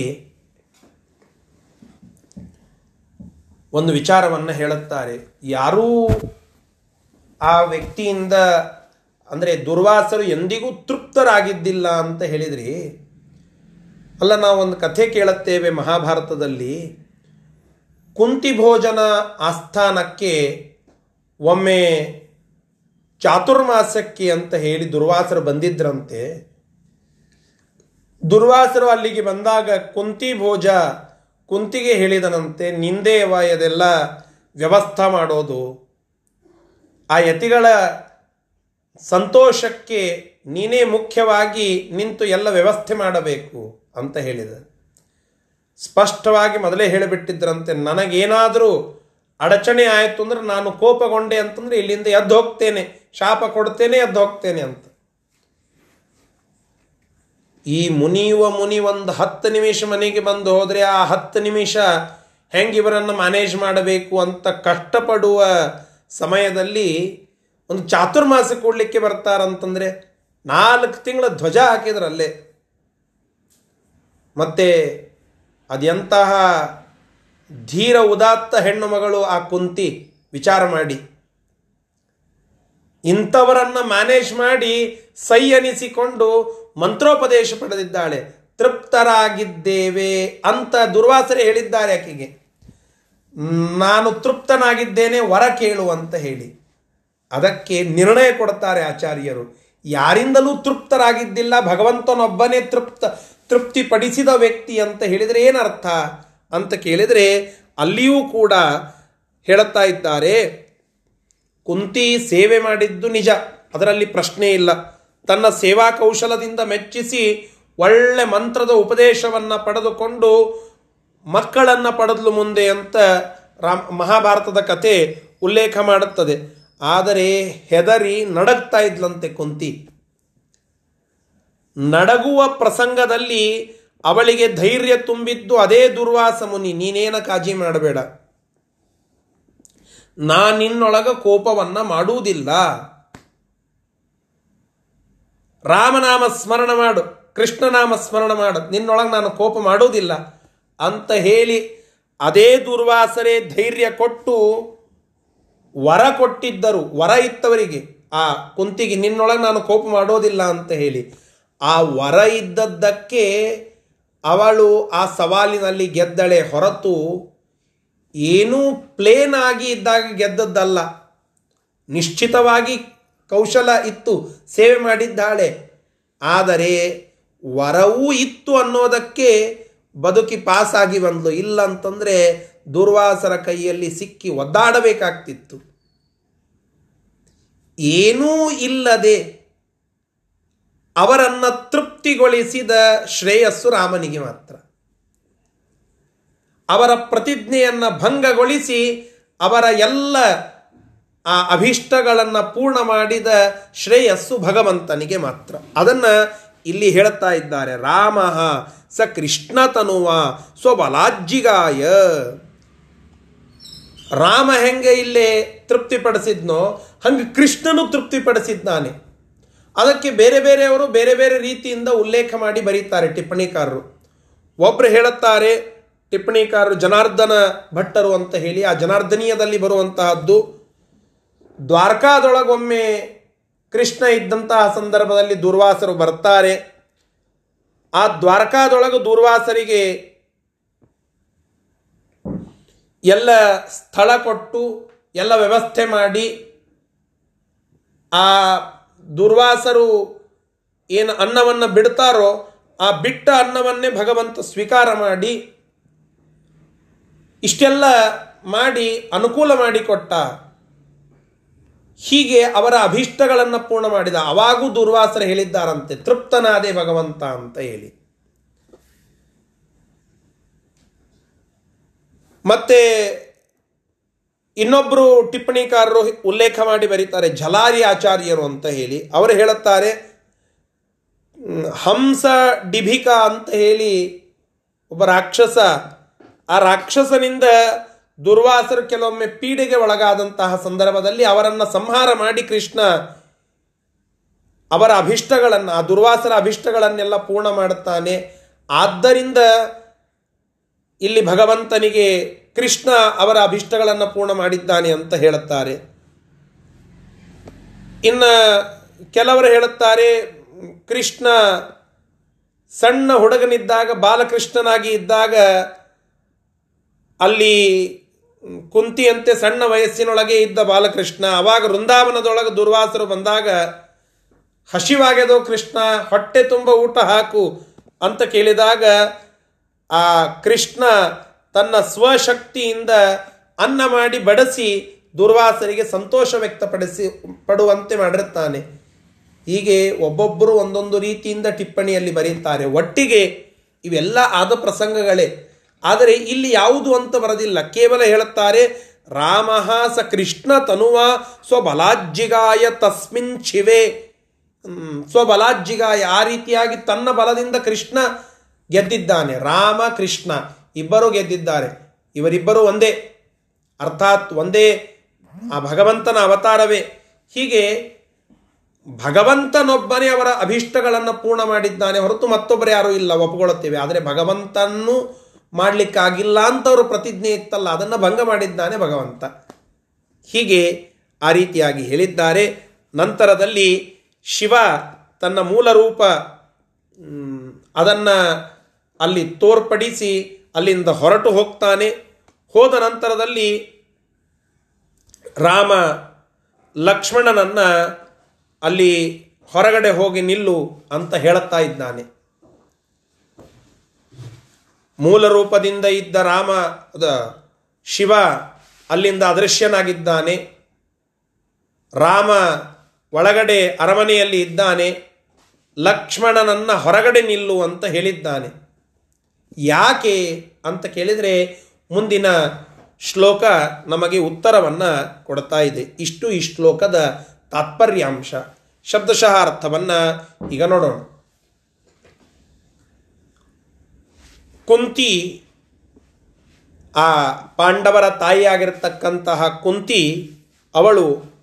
Speaker 1: ಒಂದು ವಿಚಾರವನ್ನು ಹೇಳುತ್ತಾರೆ. ಯಾರೂ ಆ ವ್ಯಕ್ತಿಯಿಂದ, ಅಂದರೆ ದುರ್ವಾಸರು ಎಂದಿಗೂ ತೃಪ್ತರಾಗಿದ್ದಿಲ್ಲ ಅಂತ ಹೇಳಿದ್ರಿ, ಅಲ್ಲ ನಾವು ಒಂದು ಕಥೆ ಕೇಳುತ್ತೇವೆ ಮಹಾಭಾರತದಲ್ಲಿ. ಕುಂತಿ ಭೋಜನ ಆಸ್ಥಾನಕ್ಕೆ ಒಮ್ಮೆ ಚಾತುರ್ಮಾಸಕ್ಕೆ ಅಂತ ಹೇಳಿ ದುರ್ವಾಸರು ಬಂದಿದ್ರಂತೆ. ದುರ್ವಾಸರು ಅಲ್ಲಿಗೆ ಬಂದಾಗ ಕುಂತಿ ಭೋಜ ಕುಂತಿಗೆ ಹೇಳಿದನಂತೆ ನಿಂದೇವ ಇದೆಲ್ಲ ವ್ಯವಸ್ಥೆ ಮಾಡೋದು. ಆ ಯತಿಗಳ ಸಂತೋಷಕ್ಕೆ ನೀನೇ ಮುಖ್ಯವಾಗಿ ನಿಂತು ಎಲ್ಲ ವ್ಯವಸ್ಥೆ ಮಾಡಬೇಕು, ಅಂತ ಹೇಳಿದ. ಸ್ಪಷ್ಟವಾಗಿ ಮೊದಲೇ ಹೇಳಿಬಿಟ್ಟಿದ್ರಂತೆ, ನನಗೇನಾದರೂ ಅಡಚಣೆ ಆಯಿತು ಅಂದ್ರೆ ನಾನು ಕೋಪಗೊಂಡೆ ಅಂತಂದ್ರೆ ಇಲ್ಲಿಂದ ಎದ್ದು ಹೋಗ್ತೇನೆ, ಶಾಪ ಕೊಡ್ತೇನೆ, ಎದ್ದು ಹೋಗ್ತೇನೆ, ಅಂತ. ಈ ಮುನಿಯುವ ಮುನಿ ಒಂದು ಹತ್ತು ನಿಮಿಷ ಮನೆಗೆ ಬಂದು ಹೋದರೆ ಆ ಹತ್ತು ನಿಮಿಷ ಹೆಂಗೆ ಇವರನ್ನು ಮ್ಯಾನೇಜ್ ಮಾಡಬೇಕು ಅಂತ ಕಷ್ಟಪಡುವ ಸಮಯದಲ್ಲಿ ಒಂದು ಚಾತುರ್ಮಾಸ ಕೊಡಲಿಕ್ಕೆ ಬರ್ತಾರಂತಂದರೆ ನಾಲ್ಕು ತಿಂಗಳ ಧ್ವಜ ಹಾಕಿದ್ರಲ್ಲೇ ಮತ್ತೆ ಅದೆಂತಹ ಧೀರ ಉದಾತ್ತ ಹೆಣ್ಣು ಮಗಳು ಆ ಕುಂತಿ ವಿಚಾರ ಮಾಡಿ. ಇಂಥವರನ್ನು ಮ್ಯಾನೇಜ್ ಮಾಡಿ ಸೈ ಅನಿಸಿಕೊಂಡು ಮಂತ್ರೋಪದೇಶ ಪಡೆದಿದ್ದಾಳೆ. ತೃಪ್ತರಾಗಿದ್ದೇವೆ ಅಂತ ದುರ್ವಾಸರೆ ಹೇಳಿದ್ದಾರೆ ಆಕೆಗೆ. ನಾನು ತೃಪ್ತನಾಗಿದ್ದೇನೆ, ವರ ಕೇಳು ಅಂತ ಹೇಳಿ. ಅದಕ್ಕೆ ನಿರ್ಣಯ ಕೊಡ್ತಾರೆ ಆಚಾರ್ಯರು. ಯಾರಿಂದಲೂ ತೃಪ್ತರಾಗಿದ್ದಿಲ್ಲ, ಭಗವಂತನೊಬ್ಬನೇ ತೃಪ್ತ, ತೃಪ್ತಿಪಡಿಸಿದ ವ್ಯಕ್ತಿ ಅಂತ ಹೇಳಿದರೆ ಏನರ್ಥ ಅಂತ ಕೇಳಿದರೆ ಅಲ್ಲಿಯೂ ಕೂಡ ಹೇಳುತ್ತಾ ಇದ್ದಾರೆ, ಕುಂತಿ ಸೇವೆ ಮಾಡಿದ್ದು ನಿಜ, ಅದರಲ್ಲಿ ಪ್ರಶ್ನೆ ಇಲ್ಲ. ತನ್ನ ಸೇವಾ ಕೌಶಲದಿಂದ ಮೆಚ್ಚಿಸಿ ಒಳ್ಳೆ ಮಂತ್ರದ ಉಪದೇಶವನ್ನು ಪಡೆದುಕೊಂಡು ಮಕ್ಕಳನ್ನು ಪಡೆದಲು ಮುಂದೆ ಅಂತ ರಾಮ್ ಮಹಾಭಾರತದ ಕತೆ ಉಲ್ಲೇಖ ಮಾಡುತ್ತದೆ. ಆದರೆ ಹೆದರಿ ನಡಗ್ತಾ ಇದ್ಲಂತೆ ಕುಂತಿ. ನಡಗುವ ಪ್ರಸಂಗದಲ್ಲಿ ಅವಳಿಗೆ ಧೈರ್ಯ ತುಂಬಿದ್ದು ಅದೇ ದುರ್ವಾಸ ಮುನಿ. ನೀನೇನ ಕಾಜಿ ಮಾಡಬೇಡ. ನಾನಿನ್ನೊಳಗ ಕೋಪವನ್ನ ಮಾಡುವುದಿಲ್ಲ. ರಾಮನಾಮ ಸ್ಮರಣ ಮಾಡು, ಕೃಷ್ಣನಾಮ ಸ್ಮರಣ ಮಾಡು, ನಿನ್ನೊಳಗೆ ನಾನು ಕೋಪ ಮಾಡುವುದಿಲ್ಲ. ಅಂತ ಹೇಳಿ ಅದೇ ದುರ್ವಾಸರೇ ಧೈರ್ಯ ಕೊಟ್ಟು ವರ ಕೊಟ್ಟಿದ್ದರು, ವರ ಇತ್ತವರಿಗೆ. ಆ ಕುಂತಿಗೆ ನಿನ್ನೊಳಗೆ ನಾನು ಕೋಪ ಮಾಡೋದಿಲ್ಲ ಅಂತ ಹೇಳಿ. ಆ ವರ ಇದ್ದದ್ದಕ್ಕೆ ಅವಳು ಆ ಸವಾಲಿನಲ್ಲಿ ಗೆದ್ದಳೆ ಹೊರತು ಏನೂ ಪ್ಲೇನ್ ಆಗಿ ಇದ್ದಾಗ ಗೆದ್ದದ್ದಲ್ಲ. ನಿಶ್ಚಿತವಾಗಿ ಕೌಶಲ ಇತ್ತು, ಸೇವೆ ಮಾಡಿದ್ದಾಳೆ. ಆದರೆ ವರವೂ ಇತ್ತು ಅನ್ನೋದಕ್ಕೆ ಬದುಕಿ ಪಾಸಾಗಿ ಬಂದ್ಲು. ಇಲ್ಲ ಅಂತಂದರೆ ದುರ್ವಾಸರ ಕೈಯಲ್ಲಿ ಸಿಕ್ಕಿ ಒದ್ದಾಡಬೇಕಾಗ್ತಿತ್ತು. ಏನೂ ಇಲ್ಲದೆ ಅವರನ್ನು ತೃಪ್ತಿಗೊಳಿಸಿದ ಶ್ರೇಯಸ್ಸು ರಾಮನಿಗೆ ಮಾತ್ರ. ಅವರ ಪ್ರತಿಜ್ಞೆಯನ್ನು ಭಂಗಗೊಳಿಸಿ ಅವರ ಎಲ್ಲ ಆ ಅಭೀಷ್ಟಗಳನ್ನು ಪೂರ್ಣ ಮಾಡಿದ ಶ್ರೇಯಸ್ಸು ಭಗವಂತನಿಗೆ ಮಾತ್ರ. ಅದನ್ನು ಇಲ್ಲಿ ಹೇಳುತ್ತಾ ಇದ್ದಾರೆ, ರಾಮ ಸ ಕೃಷ್ಣತನುವ ಸ್ವಬಲಾಜ್ಜಿಗಾಯ. ರಾಮ ಹೆಂಗೆ ಇಲ್ಲಿ ತೃಪ್ತಿಪಡಿಸಿದ್ನೋ, ಹಂಗೆ ಕೃಷ್ಣನು ತೃಪ್ತಿಪಡಿಸಿದ್ದಾನೆ. ಅದಕ್ಕೆ ಬೇರೆ ಬೇರೆಯವರು ಬೇರೆ ಬೇರೆ ರೀತಿಯಿಂದ ಉಲ್ಲೇಖ ಮಾಡಿ ಬರೀತಾರೆ ಟಿಪ್ಪಣಿಕಾರರು. ಒಬ್ಬರು ಹೇಳುತ್ತಾರೆ, ಟಿಪ್ಪಣಿಕಾರರು ಜನಾರ್ದನ ಭಟ್ಟರು ಅಂತ ಹೇಳಿ, ಆ ಜನಾರ್ದನೀಯದಲ್ಲಿ ಬರುವಂತಹದ್ದು ದ್ವಾರಕಾದೊಳಗೊಮ್ಮೆ ಕೃಷ್ಣ ಇದ್ದಂತಹ ಸಂದರ್ಭದಲ್ಲಿ ದುರ್ವಾಸರು ಬರ್ತಾರೆ. ಆ ದ್ವಾರಕಾದೊಳಗೆ ದುರ್ವಾಸರಿಗೆ ಎಲ್ಲ ಸ್ಥಳ ಕೊಟ್ಟು, ಎಲ್ಲ ವ್ಯವಸ್ಥೆ ಮಾಡಿ, ಆ ದುರ್ವಾಸರು ಏನು ಅನ್ನವನ್ನು ಬಿಡ್ತಾರೋ, ಆ ಬಿಟ್ಟ ಅನ್ನವನ್ನೇ ಭಗವಂತ ಸ್ವೀಕಾರ ಮಾಡಿ, ಇಷ್ಟೆಲ್ಲ ಮಾಡಿ ಅನುಕೂಲ ಮಾಡಿಕೊಟ್ಟ ಹೀಗೆ ಅವರ ಅಭೀಷ್ಟಗಳನ್ನು ಪೂರ್ಣ ಮಾಡಿದ ಅವಾಗೂ ದುರ್ವಾಸರ ಹೇಳಿದ್ದಾರಂತೆ, ತೃಪ್ತನಾದೆ ಭಗವಂತ ಅಂತ ಹೇಳಿ. ಮತ್ತೆ ಇನ್ನೊಬ್ಬರು ಟಿಪ್ಪಣಿಕಾರರು ಉಲ್ಲೇಖ ಮಾಡಿ ಬರೀತಾರೆ ಜಲಾರಿ ಆಚಾರ್ಯರು ಅಂತ ಹೇಳಿ. ಅವರು ಹೇಳುತ್ತಾರೆ ಹಂಸ ಡಿಭಿಕಾ ಅಂತ ಹೇಳಿ ಒಬ್ಬ ರಾಕ್ಷಸ, ಆ ರಾಕ್ಷಸನಿಂದ ದುರ್ವಾಸರು ಕೆಲವೊಮ್ಮೆ ಪೀಡೆಗೆ ಒಳಗಾದಂತಹ ಸಂದರ್ಭದಲ್ಲಿ ಅವರನ್ನು ಸಂಹಾರ ಮಾಡಿ ಕೃಷ್ಣ ಅವರ ಅಭಿಷ್ಟಗಳನ್ನು, ಆ ದುರ್ವಾಸರ ಅಭಿಷ್ಟಗಳನ್ನೆಲ್ಲ ಪೂರ್ಣ ಮಾಡುತ್ತಾನೆ. ಆದ್ದರಿಂದ ಇಲ್ಲಿ ಭಗವಂತನಿಗೆ ಕೃಷ್ಣ ಅವರ ಅಭಿಷ್ಟಗಳನ್ನು ಪೂರ್ಣ ಮಾಡಿದ್ದಾನೆ ಅಂತ ಹೇಳುತ್ತಾರೆ. ಇನ್ನು ಕೆಲವರು ಹೇಳುತ್ತಾರೆ, ಕೃಷ್ಣ ಸಣ್ಣ ಹುಡುಗನಿದ್ದಾಗ, ಬಾಲಕೃಷ್ಣನಾಗಿ ಇದ್ದಾಗ ಅಲ್ಲಿ ಕುಂತಿಯಂತೆ ಸಣ್ಣ ವಯಸ್ಸಿನೊಳಗೆ ಇದ್ದ ಬಾಲಕೃಷ್ಣ, ಅವಾಗ ವೃಂದಾವನದೊಳಗೆ ದುರ್ವಾಸರು ಬಂದಾಗ ಹಸಿವಾಗ್ಯದೋ ಕೃಷ್ಣ, ಹೊಟ್ಟೆ ತುಂಬ ಊಟ ಹಾಕು ಅಂತ ಕೇಳಿದಾಗ, ಆ ಕೃಷ್ಣ ತನ್ನ ಸ್ವಶಕ್ತಿಯಿಂದ ಅನ್ನ ಮಾಡಿ ಬಡಿಸಿ ದುರ್ವಾಸರಿಗೆ ಸಂತೋಷ ವ್ಯಕ್ತಪಡಿಸಿ, ಪಡುವಂತೆ ಮಾಡಿರುತ್ತಾನೆ. ಹೀಗೆ ಒಬ್ಬೊಬ್ಬರು ಒಂದೊಂದು ರೀತಿಯಿಂದ ಟಿಪ್ಪಣಿಯಲ್ಲಿ ಬರೀತಾರೆ ಒಟ್ಟಿಗೆ ಇವೆಲ್ಲ ಆದ ಪ್ರಸಂಗಗಳೇ. ಆದರೆ ಇಲ್ಲಿ ಯಾವುದು ಅಂತ ಬರದಿಲ್ಲ. ಕೇವಲ ಹೇಳುತ್ತಾರೆ, ರಾಮ ಸ ಕೃಷ್ಣ ತನುವ ಸ್ವಬಲಾಜ್ಜಿಗಾಯ ತಸ್ಮಿನ್ ಶಿವೆ. ಸ್ವಬಲಾಜ್ಜಿಗಾಯ ಆ ರೀತಿಯಾಗಿ ತನ್ನ ಬಲದಿಂದ ಕೃಷ್ಣ ಗೆದ್ದಿದ್ದಾನೆ. ರಾಮ, ಕೃಷ್ಣ ಇಬ್ಬರು ಗೆದ್ದಿದ್ದಾರೆ. ಇವರಿಬ್ಬರು ಒಂದೇ. ಅರ್ಥಾತ್ ಒಂದೇ ಆ ಭಗವಂತನ ಅವತಾರವೇ. ಹೀಗೆ ಭಗವಂತನೊಬ್ಬನೇ ಅವರ ಅಭೀಷ್ಟಗಳನ್ನು ಪೂರ್ಣ ಮಾಡಿದ್ದಾನೆ ಹೊರತು ಮತ್ತೊಬ್ಬರು ಯಾರೂ ಇಲ್ಲ ಒಪ್ಪಿಕೊಳ್ಳುತ್ತೇವೆ ಆದರೆ ಭಗವಂತನ್ನು ಮಾಡಲಿಕ್ಕಾಗಿಲ್ಲ ಅಂತ ಅವರು ಪ್ರತಿಜ್ಞೆ ಇತ್ತಲ್ಲ, ಅದನ್ನು ಭಂಗ ಮಾಡಿದ್ದಾನೆ ಭಗವಂತ. ಹೀಗೆ ಆ ರೀತಿಯಾಗಿ ಹೇಳಿದ್ದಾರೆ. ನಂತರದಲ್ಲಿ ಶಿವ ತನ್ನ ಮೂಲ ರೂಪ ಅದನ್ನು ಅಲ್ಲಿ ತೋರ್ಪಡಿಸಿ ಅಲ್ಲಿಂದ ಹೊರಟು ಹೋಗ್ತಾನೆ. ಹೋದ ನಂತರದಲ್ಲಿ ರಾಮ ಲಕ್ಷ್ಮಣನನ್ನು ಅಲ್ಲಿ ಹೊರಗಡೆ ಹೋಗಿ ನಿಲ್ಲು ಅಂತ ಹೇಳುತ್ತಾ ಇದ್ದಾನೆ. ಮೂಲ ರೂಪದಿಂದ ಇದ್ದ ರಾಮ ಶಿವ ಅಲ್ಲಿಂದ ಅದೃಶ್ಯನಾಗಿದ್ದಾನೆ. ರಾಮ ಒಳಗಡೆ ಅರಮನೆಯಲ್ಲಿ ಇದ್ದಾನೆ. ಲಕ್ಷ್ಮಣನನ್ನ ಹೊರಗಡೆ ನಿಲ್ಲು ಅಂತ ಹೇಳಿದ್ದಾನೆ. ಯಾಕೆ ಅಂತ ಕೇಳಿದರೆ ಮುಂದಿನ ಶ್ಲೋಕ ನಮಗೆ ಉತ್ತರವನ್ನು ಕೊಡ್ತಾ ಇದೆ. ಇಷ್ಟು ಈ ಶ್ಲೋಕದ ತಾತ್ಪರ್ಯಾಂಶ. ಶಬ್ದಶಃ ಅರ್ಥವನ್ನು ಈಗ ನೋಡೋಣ. ಕುಂತಿ ಆ ಪಾಂಡವರ ತಾಯಿಯಾಗಿರ್ತಕ್ಕಂತಹ ಕುಂತಿ ಅವಳು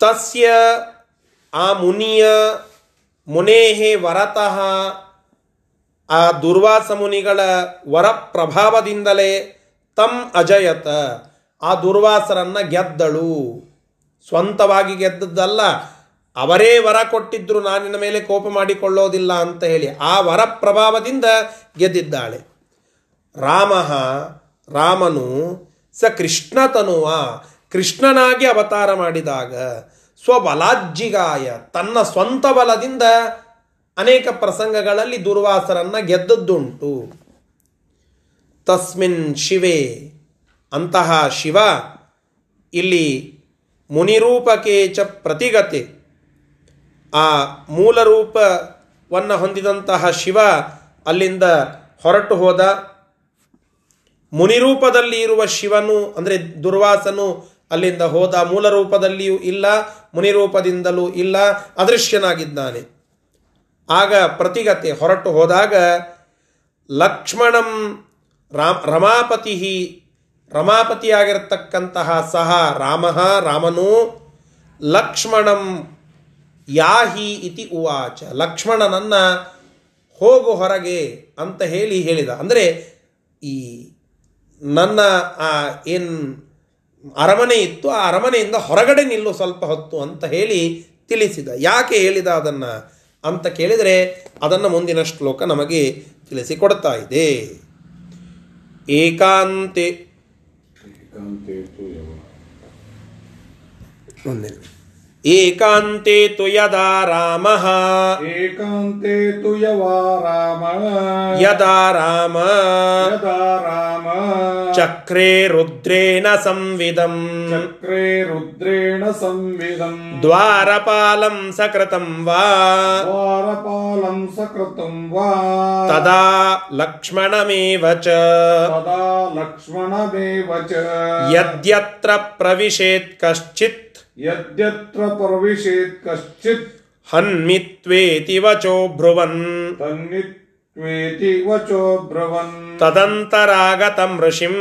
Speaker 1: ತಸ್ಯ ಆ ಮುನಿಯ ಮುನೇಹೇ ವರತಃ ಆ ದುರ್ವಾಸ ಮುನಿಗಳ ವರ ಪ್ರಭಾವದಿಂದಲೇ ತಮ್ ಅಜಯತ. ಆ ದುರ್ವಾಸರನ್ನ ಗೆದ್ದಳು. ಸ್ವಂತವಾಗಿ ಗೆದ್ದದ್ದಲ್ಲ. ಅವರೇ ವರ ಕೊಟ್ಟಿದ್ರು ನಾನಿನ ಮೇಲೆ ಕೋಪ ಮಾಡಿಕೊಳ್ಳೋದಿಲ್ಲ ಅಂತ ಹೇಳಿ, ಆ ವರ ಪ್ರಭಾವದಿಂದ ಗೆದ್ದಿದ್ದಾಳೆ. ರಾಮ, ರಾಮನು ಸ ಕೃಷ್ಣತನುವ ಕೃಷ್ಣನಾಗಿ ಅವತಾರ ಮಾಡಿದಾಗ, ಸ್ವಬಲಾಜ್ಜಿಗಾಯ, ತನ್ನ ಸ್ವಂತ ಬಲದಿಂದ ಅನೇಕ ಪ್ರಸಂಗಗಳಲ್ಲಿ ದುರ್ವಾಸರನ್ನು ಗೆದ್ದದ್ದುಂಟು. ತಸ್ಮಿನ್ ಶಿವೆ, ಅಂತಹ ಶಿವ, ಇಲ್ಲಿ ಮುನಿರೂಪಕೇಚ ಪ್ರತಿಗತೆ. ಆ ಮೂಲ ರೂಪವನ್ನು ಹೊಂದಿದಂತಹ ಶಿವ ಅಲ್ಲಿಂದ ಹೊರಟು ಹೋದ. ಮುನಿರೂಪದಲ್ಲಿ ಇರುವ ಶಿವನು, ಅಂದರೆ ದುರ್ವಾಸನು ಅಲ್ಲಿಂದ ಹೋದ. ಮೂಲ ರೂಪದಲ್ಲಿಯೂ ಇಲ್ಲ, ಮುನಿರೂಪದಿಂದಲೂ ಇಲ್ಲ, ಅದೃಶ್ಯನಾಗಿದ್ದಾನೆ. ಆಗ ಪ್ರತಿಗತೆ ಹೊರಟು ಹೋದಾಗ ಲಕ್ಷ್ಮಣಂ ರಾಮ್ ರಮಾಪತಿ ರಮಾಪತಿಯಾಗಿರ್ತಕ್ಕಂತಹ ಸಹ ರಾಮ, ರಾಮನು ಲಕ್ಷ್ಮಣಂ ಯಾಹಿ ಇತಿ ಉವಾಚ. ಲಕ್ಷ್ಮಣನನ್ನ ಹೋಗು ಹೊರಗೆ ಅಂತ ಹೇಳಿ ಹೇಳಿದ. ಅಂದರೆ ಈ ನನ್ನ ಆ ಏನು ಅರಮನೆ ಇತ್ತು ಆ ಅರಮನೆಯಿಂದ ಹೊರಗಡೆ ನಿಲ್ಲು ಸ್ವಲ್ಪ ಹೊತ್ತು ಅಂತ ಹೇಳಿ ತಿಳಿಸಿದ. ಯಾಕೆ ಹೇಳಿದ ಅದನ್ನು ಅಂತ ಕೇಳಿದರೆ ಅದನ್ನು ಮುಂದಿನ ಶ್ಲೋಕ ನಮಗೆ ತಿಳಿಸಿಕೊಡ್ತಾ ಇದೆ. ಏಕಾಂತೆ.
Speaker 2: ಏಕಾಂತೇತು ಯವ
Speaker 1: ಮುಂದಿನ ಏಕಾಂತೆ ತು ಯದಾ ರಾಮ.
Speaker 2: ಏಕಾಂತೆ ತು ಯವಾ ರಾಮ.
Speaker 1: ಯದಾ ರಾಮ.
Speaker 2: ಯದಾ ರಾಮ.
Speaker 1: ಚಕ್ರೇ ರುದ್ರೇಣ ಸಂವಿದಂ
Speaker 2: ಚಕ್ರೇ ರುದ್ರೇಣ ಸಂವಿದಂ
Speaker 1: ದ್ವಾರಪಾಲಂ ಸಕೃತಂ ವಾ.
Speaker 2: ದ್ವಾರಪಾಲಂ ಸಕೃತಂ ವಾ.
Speaker 1: ತದಾ ಲಕ್ಷ್ಮಣಮೇವ ಚ.
Speaker 2: ತದಾ ಲಕ್ಷ್ಮಣಮೇವ ಚ.
Speaker 1: ಯದ್ಯತ್ರ ಪ್ರವಿಶೇತ್ ಕಶ್ಚಿತ್
Speaker 2: ಯದ್ಯತ್ರ ಪ್ರವಿಶೇತ್ ಕಶ್ಚಿತ್
Speaker 1: ಹನ್ಮಿತ್ವೇತಿ ವಚೋ ेति
Speaker 2: वचो ब्रवन् तदन्तरागतं
Speaker 1: ऋषिं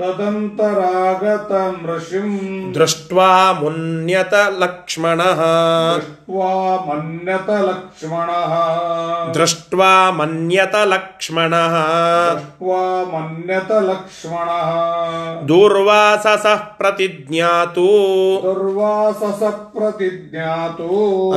Speaker 1: तदन्तरागतं ऋषिं
Speaker 2: दृष्ट्वा मुन्यत लक्ष्मणः
Speaker 1: दृष्ट्वा मन्यत लक्ष्मणः
Speaker 2: दृष्ट्वा मन्यत लक्ष्मणः
Speaker 1: दृष्ट्वा दूर्वाससः प्रतिज्ञातु
Speaker 2: दुर्वाससः प्रतिज्ञातु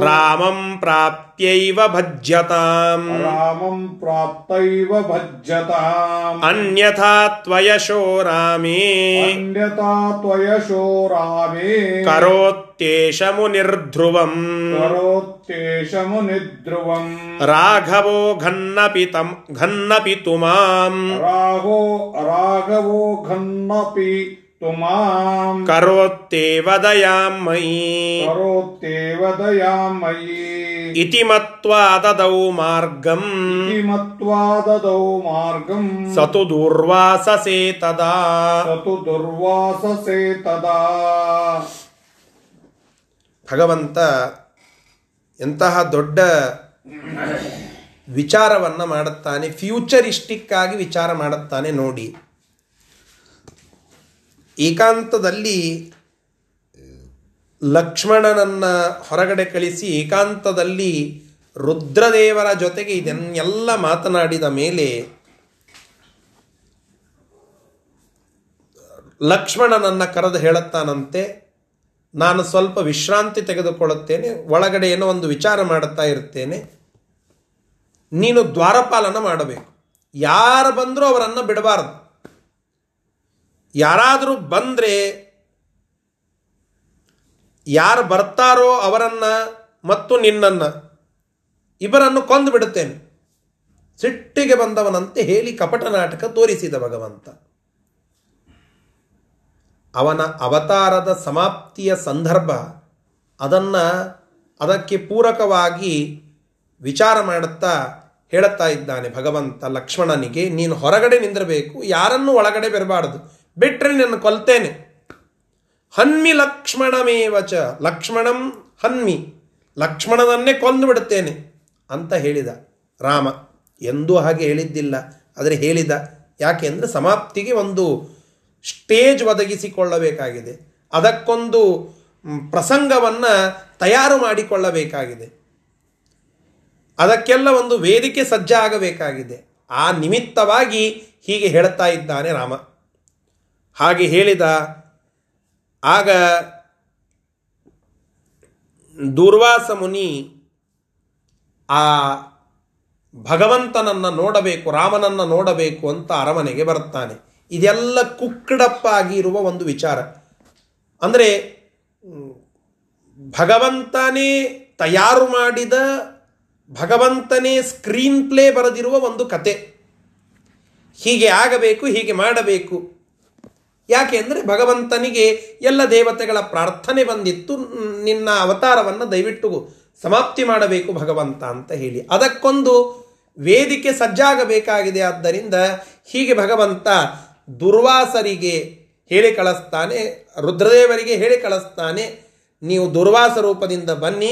Speaker 1: रामं प्राप्त्यैव भज्यतां
Speaker 2: रामं प्राप्तैव भज्यताम्
Speaker 1: अन्यथा त्वयशो रामे।
Speaker 2: अन्यथा त्वयशो रामे।
Speaker 1: करोत्येष मुनिर्ध्रुवम्
Speaker 2: करोत्येष
Speaker 1: मुनिर्ध्रुवम् राघवो घन्नपितम् घन्नपितु माम्।
Speaker 2: राघो राघवो घन्नपि तुमाम्
Speaker 1: ಕರೋತ್ಯೇವ ದಯಾಂ ಮಯಿ
Speaker 2: करोत्येव दयामयि
Speaker 1: ಇತಿ ಮತ್ವಾ ದದೌ ಮಾರ್ಗಂ
Speaker 2: इति मत्वा ददौ मार्गम्
Speaker 1: ಸತು ದೂರ್ವಾಸಸೇ ತದಾ
Speaker 2: स तु दुर्वाससे तदा
Speaker 1: ಭಗವಂತ ಎಂತಹ ದೊಡ್ಡ ವಿಚಾರವನ್ನು ಮಾಡುತ್ತಾನೆ ಫ್ಯೂಚರಿಸ್ಟಿಕ್ ಆಗಿ ವಿಚಾರ ಮಾಡುತ್ತಾನೆ ನೋಡಿ ಏಕಾಂತದಲ್ಲಿ ಲಕ್ಷ್ಮಣನನ್ನು ಹೊರಗಡೆ ಕಳಿಸಿ ಏಕಾಂತದಲ್ಲಿ ರುದ್ರದೇವರ ಜೊತೆಗೆ ಇದನ್ನೆಲ್ಲ ಮಾತನಾಡಿದ ಮೇಲೆ ಲಕ್ಷ್ಮಣನನ್ನು ಕರೆದು ಹೇಳುತ್ತಾನಂತೆ, ನಾನು ಸ್ವಲ್ಪ ವಿಶ್ರಾಂತಿ ತೆಗೆದುಕೊಳ್ಳುತ್ತೇನೆ, ಒಳಗಡೆ ಏನೋ ಒಂದು ವಿಚಾರ ಮಾಡುತ್ತಾ ಇರ್ತೇನೆ ನೀನು ದ್ವಾರಪಾಲನ ಮಾಡಬೇಕು. ಯಾರು ಬಂದರೂ ಅವರನ್ನು ಬಿಡಬಾರದು. ಯಾರಾದರೂ ಬಂದರೆ ಯಾರು ಬರ್ತಾರೋ ಅವರನ್ನು ಮತ್ತು ನಿನ್ನನ್ನು ಇಬ್ಬರನ್ನು ಕೊಂದು ಬಿಡುತ್ತೇನೆ. ಸಿಟ್ಟಿಗೆ ಬಂದವನಂತೆ ಹೇಳಿ ಕಪಟ ನಾಟಕ ತೋರಿಸಿದ ಭಗವಂತ. ಅವನ ಅವತಾರದ ಸಮಾಪ್ತಿಯ ಸಂದರ್ಭ ಅದನ್ನು ಅದಕ್ಕೆ ಪೂರಕವಾಗಿ ವಿಚಾರ ಮಾಡುತ್ತಾ ಹೇಳುತ್ತಾ ಇದ್ದಾನೆ ಭಗವಂತ ಲಕ್ಷ್ಮಣನಿಗೆ, ನೀನು ಹೊರಗಡೆ ನಿಂದಿರಬೇಕು, ಯಾರನ್ನೂ ಒಳಗಡೆ ಬರಬಾರದು. ಬಿಟ್ಟರೆ ನಿನ್ನ ಕೊಲ್ತೇನೆ. ಹನ್ಮಿ ಲಕ್ಷ್ಮಣಮೇವಚ. ಲಕ್ಷ್ಮಣಂ ಹನ್ಮಿ. ಲಕ್ಷ್ಮಣನನ್ನೇ ಕೊಂದು ಬಿಡುತ್ತೇನೆ ಅಂತ ಹೇಳಿದ ರಾಮ. ಎಂದೂ ಹಾಗೆ ಹೇಳಿದ್ದಿಲ್ಲ, ಆದರೆ ಹೇಳಿದ. ಯಾಕೆಂದರೆ ಸಮಾಪ್ತಿಗೆ ಒಂದು ಸ್ಟೇಜ್ ಒದಗಿಸಿಕೊಳ್ಳಬೇಕಾಗಿದೆ. ಅದಕ್ಕೊಂದು ಪ್ರಸಂಗವನ್ನು ತಯಾರು ಮಾಡಿಕೊಳ್ಳಬೇಕಾಗಿದೆ. ಅದಕ್ಕೆಲ್ಲ ಒಂದು ವೇದಿಕೆ ಸಜ್ಜಾಗಬೇಕಾಗಿದೆ. ಆ ನಿಮಿತ್ತವಾಗಿ ಹೀಗೆ ಹೇಳ್ತಾ ಇದ್ದಾನೆ ರಾಮ. ಹಾಗೆ ಹೇಳಿದ, ಆಗ ದೂರ್ವಾಸ ಮುನಿ ಆ ಭಗವಂತನನ್ನು ನೋಡಬೇಕು, ರಾಮನನ್ನು ನೋಡಬೇಕು ಅಂತ ಅರಮನೆಗೆ ಬರುತ್ತಾನೆ. ಇದೆಲ್ಲ ಕುಕ್ಕಡಪ್ಪ ಆಗಿರುವ ಒಂದು ವಿಚಾರ. ಅಂದರೆ, ಭಗವಂತನೇ ತಯಾರು ಮಾಡಿದ, ಭಗವಂತನೇ ಸ್ಕ್ರೀನ್ ಪ್ಲೇ ಬರೆದಿರುವ ಒಂದು ಕತೆ. ಹೀಗೆ ಆಗಬೇಕು, ಹೀಗೆ ಮಾಡಬೇಕು. ಯಾಕೆ ಅಂದರೆ ಭಗವಂತನಿಗೆ ಎಲ್ಲ ದೇವತೆಗಳ ಪ್ರಾರ್ಥನೆ ಬಂದಿತ್ತು. ನಿನ್ನ ಅವತಾರವನ್ನು ದಯವಿಟ್ಟು ಸಮಾಪ್ತಿ ಮಾಡಬೇಕು ಭಗವಂತ ಅಂತ ಹೇಳಿ. ಅದಕ್ಕೊಂದು ವೇದಿಕೆ ಸಜ್ಜಾಗಬೇಕಾಗಿದೆ. ಆದ್ದರಿಂದ ಹೀಗೆ ಭಗವಂತ ದುರ್ವಾಸರಿಗೆ ಹೇಳಿ ಕಳಿಸ್ತಾನೆ, ರುದ್ರದೇವರಿಗೆ ಹೇಳಿ ಕಳಿಸ್ತಾನೆ, ನೀವು ದುರ್ವಾಸ ರೂಪದಿಂದ ಬನ್ನಿ.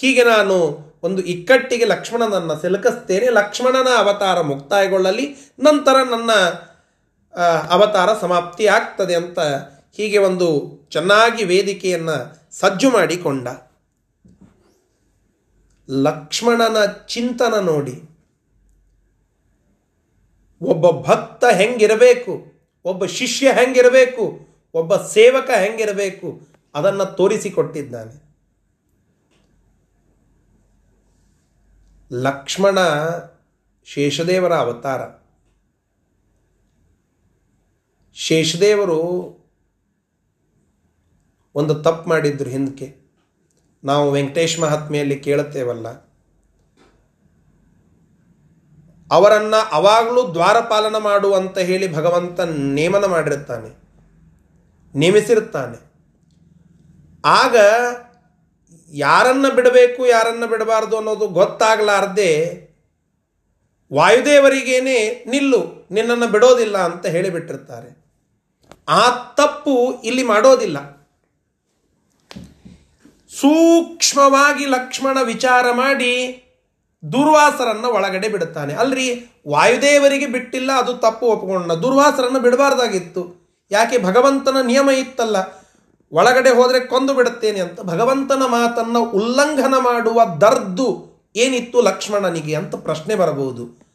Speaker 1: ಹೀಗೆ ನಾನು ಒಂದು ಇಕ್ಕಟ್ಟಿಗೆ ಲಕ್ಷ್ಮಣನನ್ನು ಸಿಲುಕಿಸ್ತೇನೆ. ಲಕ್ಷ್ಮಣನ ಅವತಾರ ಮುಕ್ತಾಯಗೊಳ್ಳಲಿ. ನಂತರ ನನ್ನ ಅವತಾರ ಸಮಾಪ್ತಿ ಆಗ್ತದೆ ಅಂತ ಹೀಗೆ ಒಂದು ಚೆನ್ನಾಗಿ ವೇದಿಕೆಯನ್ನು ಸಜ್ಜು ಮಾಡಿಕೊಂಡ. ಲಕ್ಷ್ಮಣನ ಚಿಂತನ ನೋಡಿ. ಒಬ್ಬ ಭಕ್ತ ಹೆಂಗಿರಬೇಕು? ಒಬ್ಬ ಶಿಷ್ಯ ಹೆಂಗಿರಬೇಕು? ಒಬ್ಬ ಸೇವಕ ಹೆಂಗಿರಬೇಕು? ಅದನ್ನು ತೋರಿಸಿಕೊಟ್ಟಿದ್ದಾನೆ. ಲಕ್ಷ್ಮಣ ಶೇಷದೇವರ ಅವತಾರ. ಶೇಷದೇವರು ಒಂದು ತಪ್ಪು ಮಾಡಿದ್ರು ಹಿಂದಕ್ಕೆ. ನಾವು ವೆಂಕಟೇಶ್ ಮಹಾತ್ಮೆಯಲ್ಲಿ ಕೇಳುತ್ತೇವಲ್ಲ, ಅವರನ್ನು ಅವಾಗಲೂ ದ್ವಾರಪಾಲನ ಮಾಡುವಂತ ಹೇಳಿ ಭಗವಂತ ನೇಮನ ಮಾಡಿರುತ್ತಾನೆ, ನೇಮಿಸಿರುತ್ತಾನೆ. ಆಗ ಯಾರನ್ನ ಬಿಡಬೇಕು, ಯಾರನ್ನ ಬಿಡಬಾರ್ದು ಅನ್ನೋದು ಗೊತ್ತಾಗಲಾರ್ದೆ ವಾಯುದೇವರಿಗೇನೆ ನಿಲ್ಲು, ನಿನ್ನನ್ನು ಬಿಡೋದಿಲ್ಲ ಅಂತ ಹೇಳಿಬಿಟ್ಟಿರ್ತಾರೆ. ಆ ತಪ್ಪು ಇಲ್ಲಿ ಮಾಡೋದಿಲ್ಲ. ಸೂಕ್ಷ್ಮವಾಗಿ ಲಕ್ಷ್ಮಣ ವಿಚಾರ ಮಾಡಿ ದುರ್ವಾಸರನ್ನು ಒಳಗಡೆ ಬಿಡುತ್ತಾನೆ. ಅಲ್ರಿ, ವಾಯುದೇವರಿಗೆ ಬಿಟ್ಟಿಲ್ಲ, ಅದು ತಪ್ಪು ಒಪ್ಪಿಕೊಂಡ ದುರ್ವಾಸರನ್ನು ಬಿಡಬಾರ್ದಾಗಿತ್ತು. ಯಾಕೆ? ಭಗವಂತನ ನಿಯಮ ಇತ್ತಲ್ಲ. ಒಳಗಡೆ ಹೋದರೆ ಕೊಂದು ಬಿಡುತ್ತೇನೆ ಅಂತ. ಭಗವಂತನ ಮಾತನ್ನು ಉಲ್ಲಂಘನ ಮಾಡುವ ದರ್ದು ಏನಿತ್ತು ಲಕ್ಷ್ಮಣನಿಗೆ ಅಂತ ಪ್ರಶ್ನೆ ಬರಬಹುದು.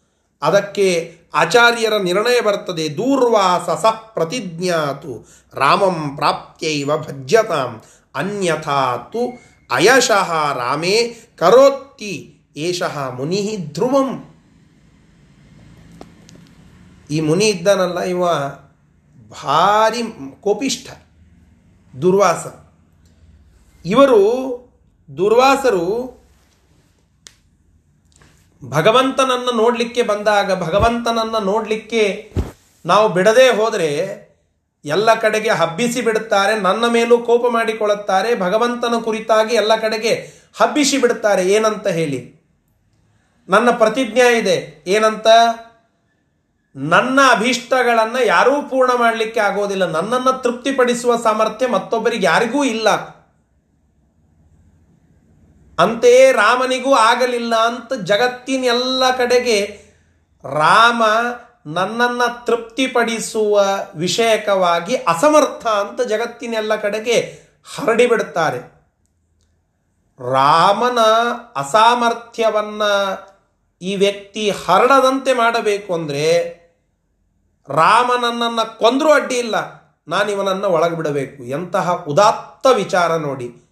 Speaker 1: ಅದಕ್ಕೆ ಆಚಾರ್ಯರ ನಿರ್ಣಯ ಬರ್ತದೆ, ದೂರ್ವಾಸ ಸ ಪ್ರತಿಜ್ಞಾತು ರಾಮಂ ಪ್ರಾಪ್ತ್ಯೈವ ಭಜ್ಯತಾಂ, ಅನ್ಯಥಾ ತು ಅಯಶಃ ರಾಮೇ ಕರೋತ್ತಿ, ಏಷಃ ಮುನಿ ಧ್ರುವಂ. ಈ ಮುನಿ ಇದ್ದಾನಲ್ಲ ಇವ ಭಾರಿ ಕೋಪಿಷ್ಠ, ದುರ್ವಾಸ. ಇವರು, ದುರ್ವಾಸರು ಭಗವಂತನನ್ನು ನೋಡಲಿಕ್ಕೆ ಬಂದಾಗ ಭಗವಂತನನ್ನು ನೋಡಲಿಕ್ಕೆ ನಾವು ಬಿಡದೇ ಹೋದರೆ ಎಲ್ಲ ಕಡೆಗೆ ಹಬ್ಬಿಸಿ ಬಿಡುತ್ತಾರೆ, ನನ್ನ ಮೇಲೂ ಕೋಪ ಮಾಡಿಕೊಳ್ಳುತ್ತಾರೆ, ಭಗವಂತನ ಕುರಿತಾಗಿ ಎಲ್ಲ ಕಡೆಗೆ ಹಬ್ಬಿಸಿ ಬಿಡುತ್ತಾರೆ. ಏನಂತ ಹೇಳಿ? ನನ್ನ ಪ್ರತಿಜ್ಞೆ ಇದೆ. ಏನಂತ? ನನ್ನ ಅಭೀಷ್ಟಗಳನ್ನು ಯಾರೂ ಪೂರ್ಣ ಮಾಡಲಿಕ್ಕೆ ಆಗೋದಿಲ್ಲ. ನನ್ನನ್ನು ತೃಪ್ತಿಪಡಿಸುವ ಸಾಮರ್ಥ್ಯ ಮತ್ತೊಬ್ಬರಿಗೆ ಯಾರಿಗೂ ಇಲ್ಲ. ಅಂತೆಯೇ ರಾಮನಿಗೂ ಆಗಲಿಲ್ಲ ಅಂತ ಜಗತ್ತಿನ ಎಲ್ಲ ಕಡೆಗೆ ರಾಮ ನನ್ನನ್ನ ತೃಪ್ತಿಪಡಿಸುವ ವಿಷಯಕವಾಗಿ ಅಸಮರ್ಥ ಅಂತ ಜಗತ್ತಿನೆಲ್ಲ ಕಡೆಗೆ ಹರಡಿಬಿಡುತ್ತಾರೆ ರಾಮನ ಅಸಾಮರ್ಥ್ಯವನ್ನು ಈ ವ್ಯಕ್ತಿ ಹರಡದಂತೆ ಮಾಡಬೇಕು ಅಂದರೆ ರಾಮ ನನ್ನನ್ನು ಕೊಂದರೂ ಅಡ್ಡಿ ಇಲ್ಲ. ನಾನು ಇವನನ್ನು ಒಳಗೆ ಎಂತಹ ಉದಾತ್ತ ವಿಚಾರ ನೋಡಿ.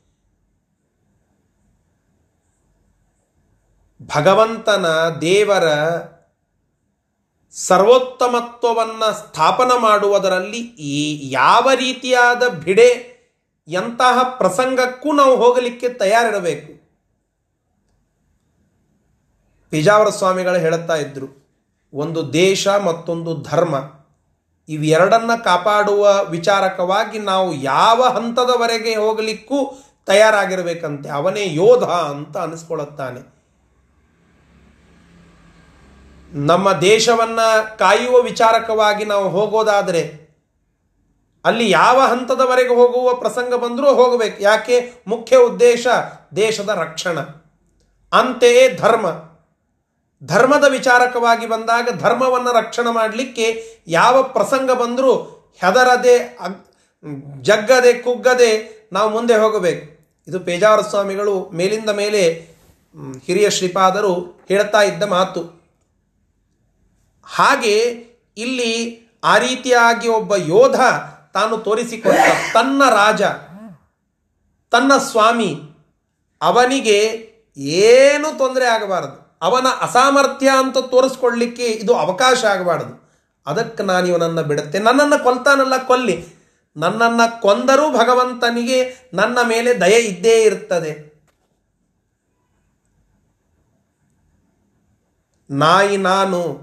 Speaker 1: ಭಗವಂತನ ದೇವರ ಸರ್ವೋತ್ತಮತ್ವವನ್ನು ಸ್ಥಾಪನ ಮಾಡುವುದರಲ್ಲಿ ಈ ಯಾವ ರೀತಿಯಾದ ಭಿಡೆ ಎಂತಹ ಪ್ರಸಂಗಕ್ಕೂ ನಾವು ಹೋಗಲಿಕ್ಕೆ ತಯಾರಿರಬೇಕು. ಪಿಜಾವರ ಸ್ವಾಮಿಗಳು ಹೇಳುತ್ತಾ ಇದ್ರು, ಒಂದು ದೇಶ ಮತ್ತೊಂದು ಧರ್ಮ, ಇವೆರಡನ್ನ ಕಾಪಾಡುವ ವಿಚಾರಕವಾಗಿ ನಾವು ಯಾವ ಹಂತದವರೆಗೆ ಹೋಗಲಿಕ್ಕೂ ತಯಾರಾಗಿರಬೇಕಂತೆ, ಅವನೇ ಯೋಧ ಅಂತ ಅನಿಸ್ಕೊಳ್ಳುತ್ತಾನೆ ನಮ್ಮ ದೇಶವನ್ನ ಕಾಯುವ ವಿಚಾರಕವಾಗಿ ನಾವು ಹೋಗೋದಾದರೆ ಅಲ್ಲಿ ಯಾವ ಹಂತದವರೆಗೆ ಹೋಗುವ ಪ್ರಸಂಗ ಬಂದರೂ ಹೋಗಬೇಕು. ಯಾಕೆ? ಮುಖ್ಯ ಉದ್ದೇಶ ದೇಶದ ರಕ್ಷಣ. ಅಂತೆಯೇ ಧರ್ಮ. ಧರ್ಮದ ವಿಚಾರಕವಾಗಿ ಬಂದಾಗ ಧರ್ಮವನ್ನು ರಕ್ಷಣೆ ಮಾಡಲಿಕ್ಕೆ ಯಾವ ಪ್ರಸಂಗ ಬಂದರೂ ಹೆದರದೆ ಜಗ್ಗದೆ, ಕುಗ್ಗದೆ ನಾವು ಮುಂದೆ ಹೋಗಬೇಕು. ಇದು ಪೇಜಾವರ ಸ್ವಾಮಿಗಳು ಮೇಲಿಂದ ಮೇಲೆ ಹಿರಿಯ ಶ್ರೀಪಾದರು ಹೇಳ್ತಾ ಇದ್ದ ಮಾತು. ಹಾಗೆ ಇಲ್ಲಿ ಆ ರೀತಿಯಾಗಿ ಒಬ್ಬ ಯೋಧ ತಾನು ತೋರಿಸಿಕೊಂಡ ತನ್ನ ರಾಜ, ತನ್ನ ಸ್ವಾಮಿ, ಅವನಿಗೆ ಏನು ತೊಂದರೆ ಆಗಬಾರದು. ಅವನ ಅಸಾಮರ್ಥ್ಯ ಅಂತ ತೋರಿಸ್ಕೊಳ್ಳಿಕ್ಕೆ ಇದು ಅವಕಾಶ ಆಗಬಾರದು. ಅದಕ್ಕೆ ನಾನು ಇವನನ್ನು ಬಿಡುತ್ತೆ. ನನ್ನನ್ನು ಕೊಲ್ತಾನಲ್ಲ, ಕೊಲ್ಲಿ. ನನ್ನನ್ನು ಕೊಂದರೂ ಭಗವಂತನಿಗೆ ನನ್ನ ಮೇಲೆ ದಯ ಇದ್ದೇ ಇರುತ್ತದೆ ನಾಯಿ ನಾನು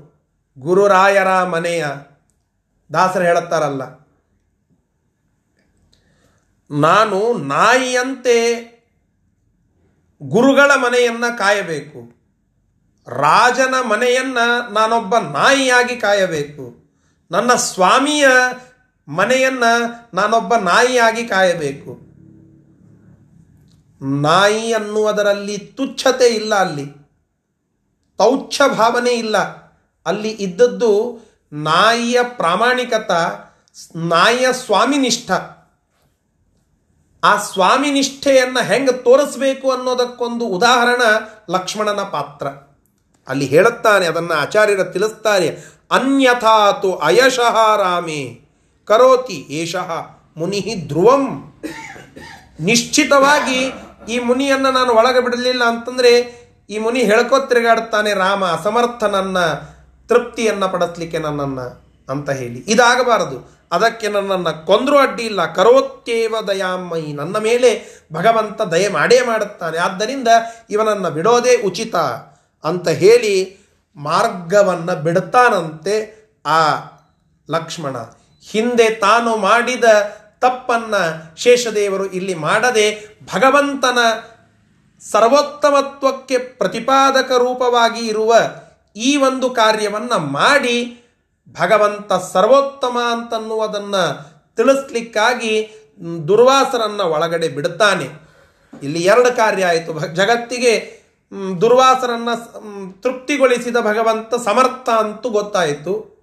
Speaker 1: ಗುರುರಾಯರ ಮನೆಯ ದಾಸರು ಹೇಳುತ್ತಾರಲ್ಲ, ನಾನು ನಾಯಿಯಂತೆ ಗುರುಗಳ ಮನೆಯನ್ನ ಕಾಯಬೇಕು, ರಾಜನ ಮನೆಯನ್ನ ನಾನೊಬ್ಬ ನಾಯಿಯಾಗಿ ಕಾಯಬೇಕು, ನನ್ನ ಸ್ವಾಮಿಯ ಮನೆಯನ್ನ ನಾನೊಬ್ಬ ನಾಯಿಯಾಗಿ ಕಾಯಬೇಕು. ನಾಯಿ ಅನ್ನುವುದರಲ್ಲಿ ತುಚ್ಛತೆ ಇಲ್ಲ ಅಲ್ಲಿ, ತೌಚ್ಛ ಭಾವನೆ ಇಲ್ಲ. ಅಲ್ಲಿ ಇದ್ದದ್ದು ನಾಯಿಯ ಪ್ರಾಮಾಣಿಕತ, ನಾಯಿಯ ಸ್ವಾಮಿನಿಷ್ಠ. ಆ ಸ್ವಾಮಿನಿಷ್ಠೆಯನ್ನು ಹೆಂಗೆ ತೋರಿಸ್ಬೇಕು ಅನ್ನೋದಕ್ಕೊಂದು ಉದಾಹರಣ ಲಕ್ಷ್ಮಣನ ಪಾತ್ರ. ಅಲ್ಲಿ ಹೇಳುತ್ತಾನೆ, ಅದನ್ನು ಆಚಾರ್ಯರ ತಿಳಿಸ್ತಾರೆ ಅನ್ಯಥಾತು ಅಯಶಃ ರಾಮೇ, ಕರೋತಿ ಏಷಃ ಮುನಿ ಧ್ರುವಂ. ನಿಶ್ಚಿತವಾಗಿ ಈ ಮುನಿಯನ್ನು ನಾನು ಒಳಗೆ ಬಿಡಲಿಲ್ಲ ಅಂತಂದರೆ ಈ ಮುನಿ ಹೇಳ್ಕೋ ತಿರುಗಾಡ್ತಾನೆ ರಾಮ, ಅಸಮರ್ಥನನ್ನ ತೃಪ್ತಿಯನ್ನು ಪಡಿಸ್ಲಿಕ್ಕೆ ನನ್ನನ್ನು ಅಂತ ಹೇಳಿ. ಇದಾಗಬಾರದು. ಅದಕ್ಕೆ ನನ್ನನ್ನು ಕೊಂದರೂ ಅಡ್ಡಿ ಇಲ್ಲ. ಕರೋತ್ಯೇವ ದಯಾಮಯಿ. ನನ್ನ ಮೇಲೆ ಭಗವಂತ ದಯ ಮಾಡೇ ಮಾಡುತ್ತಾನೆ. ಆದ್ದರಿಂದ ಇವನನ್ನು ಬಿಡೋದೇ ಉಚಿತ ಅಂತ ಹೇಳಿ ಮಾರ್ಗವನ್ನು ಬಿಡುತ್ತಾನಂತೆ ಆ ಲಕ್ಷ್ಮಣ. ಹಿಂದೆ ತಾನು ಮಾಡಿದ ತಪ್ಪನ್ನ ಶೇಷದೇವರು ಇಲ್ಲಿ ಮಾಡದೆ ಭಗವಂತನ ಸರ್ವೋತ್ತಮತ್ವಕ್ಕೆ ಪ್ರತಿಪಾದಕ ರೂಪವಾಗಿ ಇರುವ ಈ ಒಂದು ಕಾರ್ಯವನ್ನು ಮಾಡಿ ಭಗವಂತ ಸರ್ವೋತ್ತಮ ಅಂತನ್ನುವುದನ್ನು ತಿಳಿಸ್ಲಿಕ್ಕಾಗಿ ದುರ್ವಾಸರನ್ನು ಒಳಗಡೆ ಬಿಡುತ್ತಾನೆ. ಇಲ್ಲಿ ಎರಡು ಕಾರ್ಯ ಆಯಿತು. ಜಗತ್ತಿಗೆ ದುರ್ವಾಸರನ್ನು ತೃಪ್ತಿಗೊಳಿಸಿದ ಭಗವಂತ ಸಮರ್ಥ ಅಂತೂ ಗೊತ್ತಾಯಿತು.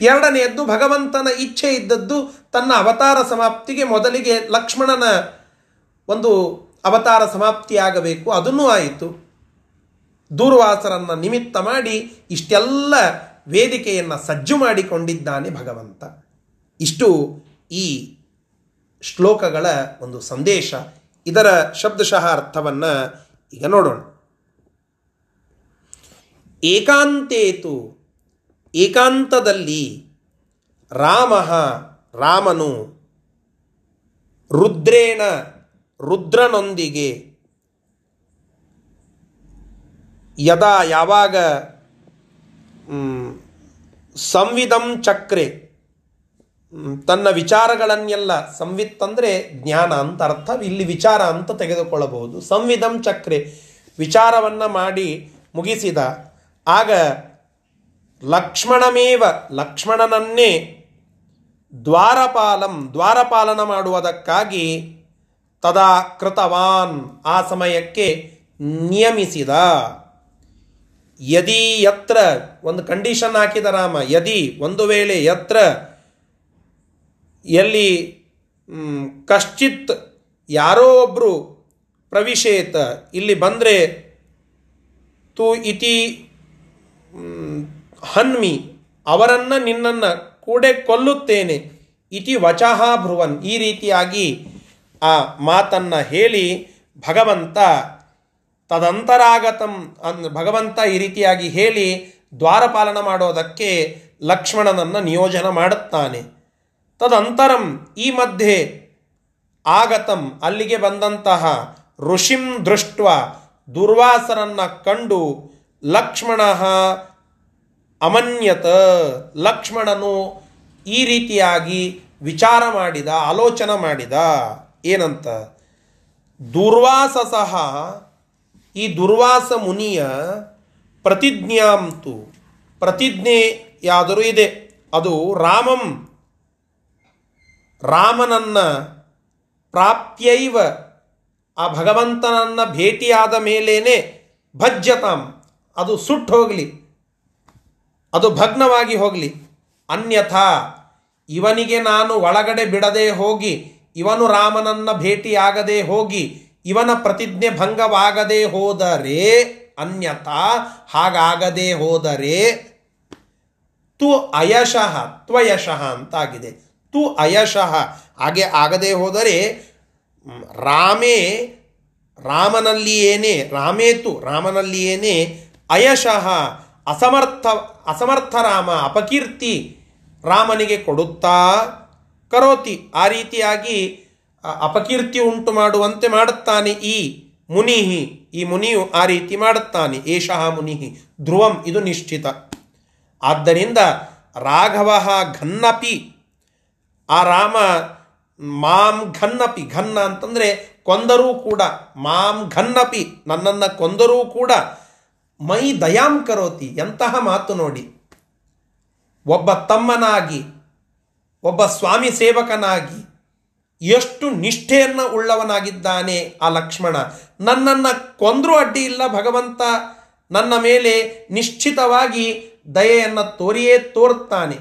Speaker 1: ಎರಡನೆಯದ್ದು, ಭಗವಂತನ ಇಚ್ಛೆ ಇದ್ದದ್ದು ತನ್ನ ಅವತಾರ ಸಮಾಪ್ತಿಗೆ ಮೊದಲಿಗೆ ಲಕ್ಷ್ಮಣನ ಒಂದು ಅವತಾರ ಸಮಾಪ್ತಿಯಾಗಬೇಕು. ಅದನ್ನೂ ಆಯಿತು. ದೂರ್ವಾಸರನ್ನ ನಿಮಿತ್ತ ಮಾಡಿ ಇಷ್ಟೆಲ್ಲ ವೇದಿಕೆಯನ್ನು ಸಜ್ಜು ಮಾಡಿಕೊಂಡಿದ್ದಾನೆ ಭಗವಂತ. ಇಷ್ಟು ಈ ಶ್ಲೋಕಗಳ ಒಂದು ಸಂದೇಶ. ಇದರ ಶಬ್ದಶಃ ಅರ್ಥವನ್ನು ಈಗ ನೋಡೋಣ. ಏಕಾಂತೇತು, ಏಕಾಂತದಲ್ಲಿ ರಾಮ ರಾಮನು ರುದ್ರೇಣ ರುದ್ರನೊಂದಿಗೆ ಯದಾ ಯಾವಾಗ ಸಂವಿಧಂ ಚಕ್ರೆ ತನ್ನ ವಿಚಾರಗಳನ್ನೆಲ್ಲ, ಸಂವಿತ್ ಅಂದರೆ ಜ್ಞಾನ ಅಂತ ಅರ್ಥ, ಇಲ್ಲಿ ವಿಚಾರ ಅಂತ ತೆಗೆದುಕೊಳ್ಳಬಹುದು. ಸಂವಿಧಂ ಚಕ್ರೆ, ವಿಚಾರವನ್ನು ಮಾಡಿ ಮುಗಿಸಿದ, ಆಗ ಲಕ್ಷ್ಮಣಮೇವ, ಲಕ್ಷ್ಮಣನನ್ನೇ ದ್ವಾರಪಾಲಂ, ದ್ವಾರಪಾಲನ ಮಾಡುವುದಕ್ಕಾಗಿ ತದಾ ಕೃತವಾನ್ ಆ ಸಮಯಕ್ಕೆ ನಿಯಮಿಸಿದ. ಯದಿ ಯತ್ರ, ಒಂದು ಕಂಡೀಷನ್ ಹಾಕಿದ ರಾಮ, ಯದಿ, ಒಂದು ವೇಳೆ ಯತ್ರ, ಎಲ್ಲಿ ಕಶ್ಚಿತ್ ಯಾರೋ ಒಬ್ಬರು ಪ್ರವಿಷೇತ ಇಲ್ಲಿ ಬಂದರೆ ತು ಇತಿ ಹನ್ಮಿ, ಅವರನ್ನು ನಿನ್ನನ್ನು ಕೂಡೆ ಕೊಲ್ಲುತ್ತೇನೆ, ಇತಿ ವಚಃ ಭ್ರುವನ್ ಈ ರೀತಿಯಾಗಿ ಆ ಮಾತನ್ನು ಹೇಳಿ ಭಗವಂತ ತದಂತರಾಗತಂ ಅನ್, ಭಗವಂತ ಈ ರೀತಿಯಾಗಿ ಹೇಳಿ ದ್ವಾರಪಾಲನ ಮಾಡೋದಕ್ಕೆ ಲಕ್ಷ್ಮಣನನ್ನು ನಿಯೋಜನ ಮಾಡುತ್ತಾನೆ. ತದಂತರಂ ಈ ಮಧ್ಯೆ ಆಗತಂ ಅಲ್ಲಿಗೆ ಬಂದಂತಹ ಋಷಿಂ ದೃಷ್ಟ ದುರ್ವಾಸರನ್ನ ಕಂಡು ಲಕ್ಷ್ಮಣ ಅಮನ್ಯತ, ಲಕ್ಷ್ಮಣನು ಈ ರೀತಿಯಾಗಿ ವಿಚಾರ ಮಾಡಿದ, ಆಲೋಚನೆ ಮಾಡಿದ. ಏನಂತ? ದುರ್ವಾಸ ಸಹ ಈ ದುರ್ವಾಸ ಮುನಿಯ ಪ್ರತಿಜ್ಞಾಂತು ಪ್ರತಿಜ್ಞೆ ಯಾದರೂ ಇದೆ. ಅದು ರಾಮಂ, ರಾಮನನ್ನ ಪ್ರಾಪ್ಯೈವ ಆ ಭಗವಂತನನ್ನು ಭೇಟಿಯಾದ ಮೇಲೇನೆ ಭಜ್ಯತಾಂ, ಅದು ಸುಟ್ಟು ಹೋಗಲಿ. ಅದು ಭಗ್ನವಾಗಿ ಹೋಗಲಿ. ಅನ್ಯಥಾ, ಇವನಿಗೆ ನಾನು ಒಳಗಡೆ ಬಿಡದೆ ಹೋಗಿ, ಇವನು ರಾಮನನ್ನ ಭೇಟಿಯಾಗದೆ ಹೋಗಿ ಇವನ ಪ್ರತಿಜ್ಞೆ ಭಂಗವಾಗದೆ ಹೋದರೆ, ಅನ್ಯಥಾ ಹಾಗಾಗದೆ ಹೋದರೆ, ತು ಅಯಶಃ, ತ್ವಯಶಃ ಅಂತಾಗಿದೆ. ತು ಅಯಶಃ ಹಾಗೆ ಆಗದೆ ಹೋದರೆ ರಾಮೇ, ರಾಮನಲ್ಲಿಯೇನೇ ರಾಮೇತು ರಾಮನಲ್ಲಿಯೇನೇ ಅಯಶಃ, ಅಸಮರ್ಥ ಅಸಮರ್ಥ ರಾಮ, ಅಪಕೀರ್ತಿ ರಾಮನಿಗೆ ಕೊಡುತ್ತಾ, ಕರೋತಿ ಆ ರೀತಿಯಾಗಿ ಅಪಕೀರ್ತಿ ಉಂಟು ಮಾಡುವಂತೆ ಮಾಡುತ್ತಾನೆ ಈ ಮುನಿಹಿ. ಈ ಮುನಿಯು ಆ ರೀತಿ ಮಾಡುತ್ತಾನೆ. ಏಷಃ ಮುನಿಹಿ. ಧ್ರುವಂ, ಇದು ನಿಶ್ಚಿತ. ಆದ್ದರಿಂದ ರಾಘವ ಘನ್ನಪಿ. ಆ ರಾಮ, ಮಾಂ ಘನ್ನಪಿ. ಘನ್ನ ಅಂತಂದರೆ ಕೊಂದರೂ ಕೂಡ. ಮಾಂ ಘನ್ನಪಿ. ನನ್ನನ್ನು ಕೊಂದರೂ ಕೂಡ. ಮೈ ದಯಾಂ ಕರೋತಿ. ಎಂತಹ ಮಾತು ನೋಡಿ. ಒಬ್ಬ ತಮ್ಮನಾಗಿ, ಒಬ್ಬ ಸ್ವಾಮಿ ಸೇವಕನಾಗಿ ಎಷ್ಟು ನಿಷ್ಠೆಯನ್ನು ಉಳ್ಳವನಾಗಿದ್ದಾನೆ ಆ ಲಕ್ಷ್ಮಣ. ನನ್ನನ್ನು ಕೊಂದರೂ ಅಡ್ಡಿ ಇಲ್ಲ ಭಗವಂತ. ನನ್ನ ಮೇಲೆ ನಿಶ್ಚಿತವಾಗಿ ದಯೆಯನ್ನು ತೋರಿಯೇ ತೋರುತ್ತಾನೆ.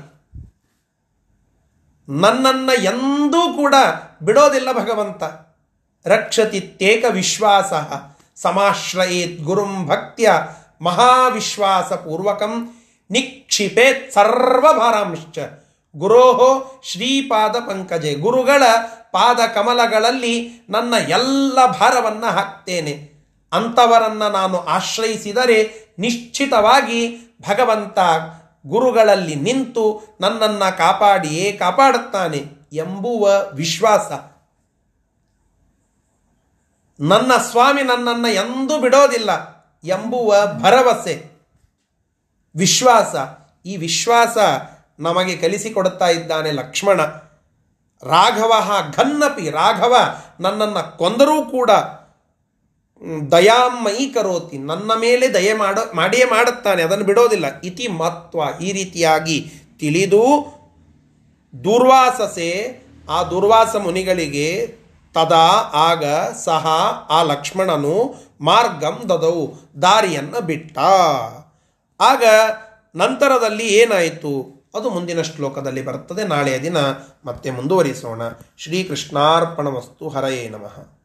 Speaker 1: ನನ್ನನ್ನು ಎಂದೂ ಕೂಡ ಬಿಡೋದಿಲ್ಲ ಭಗವಂತ. ರಕ್ಷತಿ ತೇಕ ವಿಶ್ವಾಸ. ಸಮಾಶ್ರಯೇತ್ ಗುರುಂ ಭಕ್ತ್ಯ ಮಹಾವಿಶ್ವಾಸ ಪೂರ್ವಕಂ ನಿಕ್ಷಿಪೇತ್ ಸರ್ವಭಾರಾಂಶ್ಚ. ಗುರೋಹೋ ಶ್ರೀಪಾದ ಪಂಕಜೆ, ಗುರುಗಳ ಪಾದ ಕಮಲಗಳಲ್ಲಿ ನನ್ನ ಎಲ್ಲ ಭಾರವನ್ನು ಹಾಕ್ತೇನೆ. ಅಂಥವರನ್ನು ನಾನು ಆಶ್ರಯಿಸಿದರೆ ನಿಶ್ಚಿತವಾಗಿ ಭಗವಂತ ಗುರುಗಳಲ್ಲಿ ನಿಂತು ನನ್ನನ್ನು ಕಾಪಾಡಿಯೇ ಕಾಪಾಡುತ್ತಾನೆ ಎಂಬುವ ವಿಶ್ವಾಸ. ನನ್ನ ಸ್ವಾಮಿ ನನ್ನನ್ನು ಎಂದೂ ಬಿಡೋದಿಲ್ಲ ಎಂಬುವ ಭರವಸೆ. ವಿಶ್ವಾಸ. ಈ ವಿಶ್ವಾಸ ನಮಗೆ ಕಲಿಸಿಕೊಡುತ್ತಾ ಇದ್ದಾನೆ ಲಕ್ಷ್ಮಣ. ರಾಘವ ಘನ್ನಪಿ, ರಾಘವ, ನನ್ನನ್ನು ಕೊಂದರೂ ಕೂಡ ದಯಾಮಯಿ ಕರೋತಿ, ನನ್ನ ಮೇಲೆ ದಯೆ ಮಾಡ, ಮಾಡಿಯೇ ಮಾಡುತ್ತಾನೆ, ಅದನ್ನು ಬಿಡೋದಿಲ್ಲ. ಇತಿ ಮಹತ್ವ ಈ ರೀತಿಯಾಗಿ ತಿಳಿದು ದುರ್ವಾಸಸೆ, ಆ ದುರ್ವಾಸ ಮುನಿಗಳಿಗೆ ತದಾ ಆಗ ಸಹ ಆ ಲಕ್ಷ್ಮಣನು ಮಾರ್ಗಂ ದದವು ದಾರಿಯನ್ನು ಬಿಟ್ಟ. ಆಗ ನಂತರದಲ್ಲಿ ಏನಾಯಿತು? ಅದು ಮುಂದಿನ ಶ್ಲೋಕದಲ್ಲಿ ಬರುತ್ತದೆ. ನಾಳೆಯ ದಿನ ಮತ್ತೆ ಮುಂದುವರಿಸೋಣ. ಶ್ರೀಕೃಷ್ಣಾರ್ಪಣ ವಸ್ತು ಹರಯೇ ನಮಃ.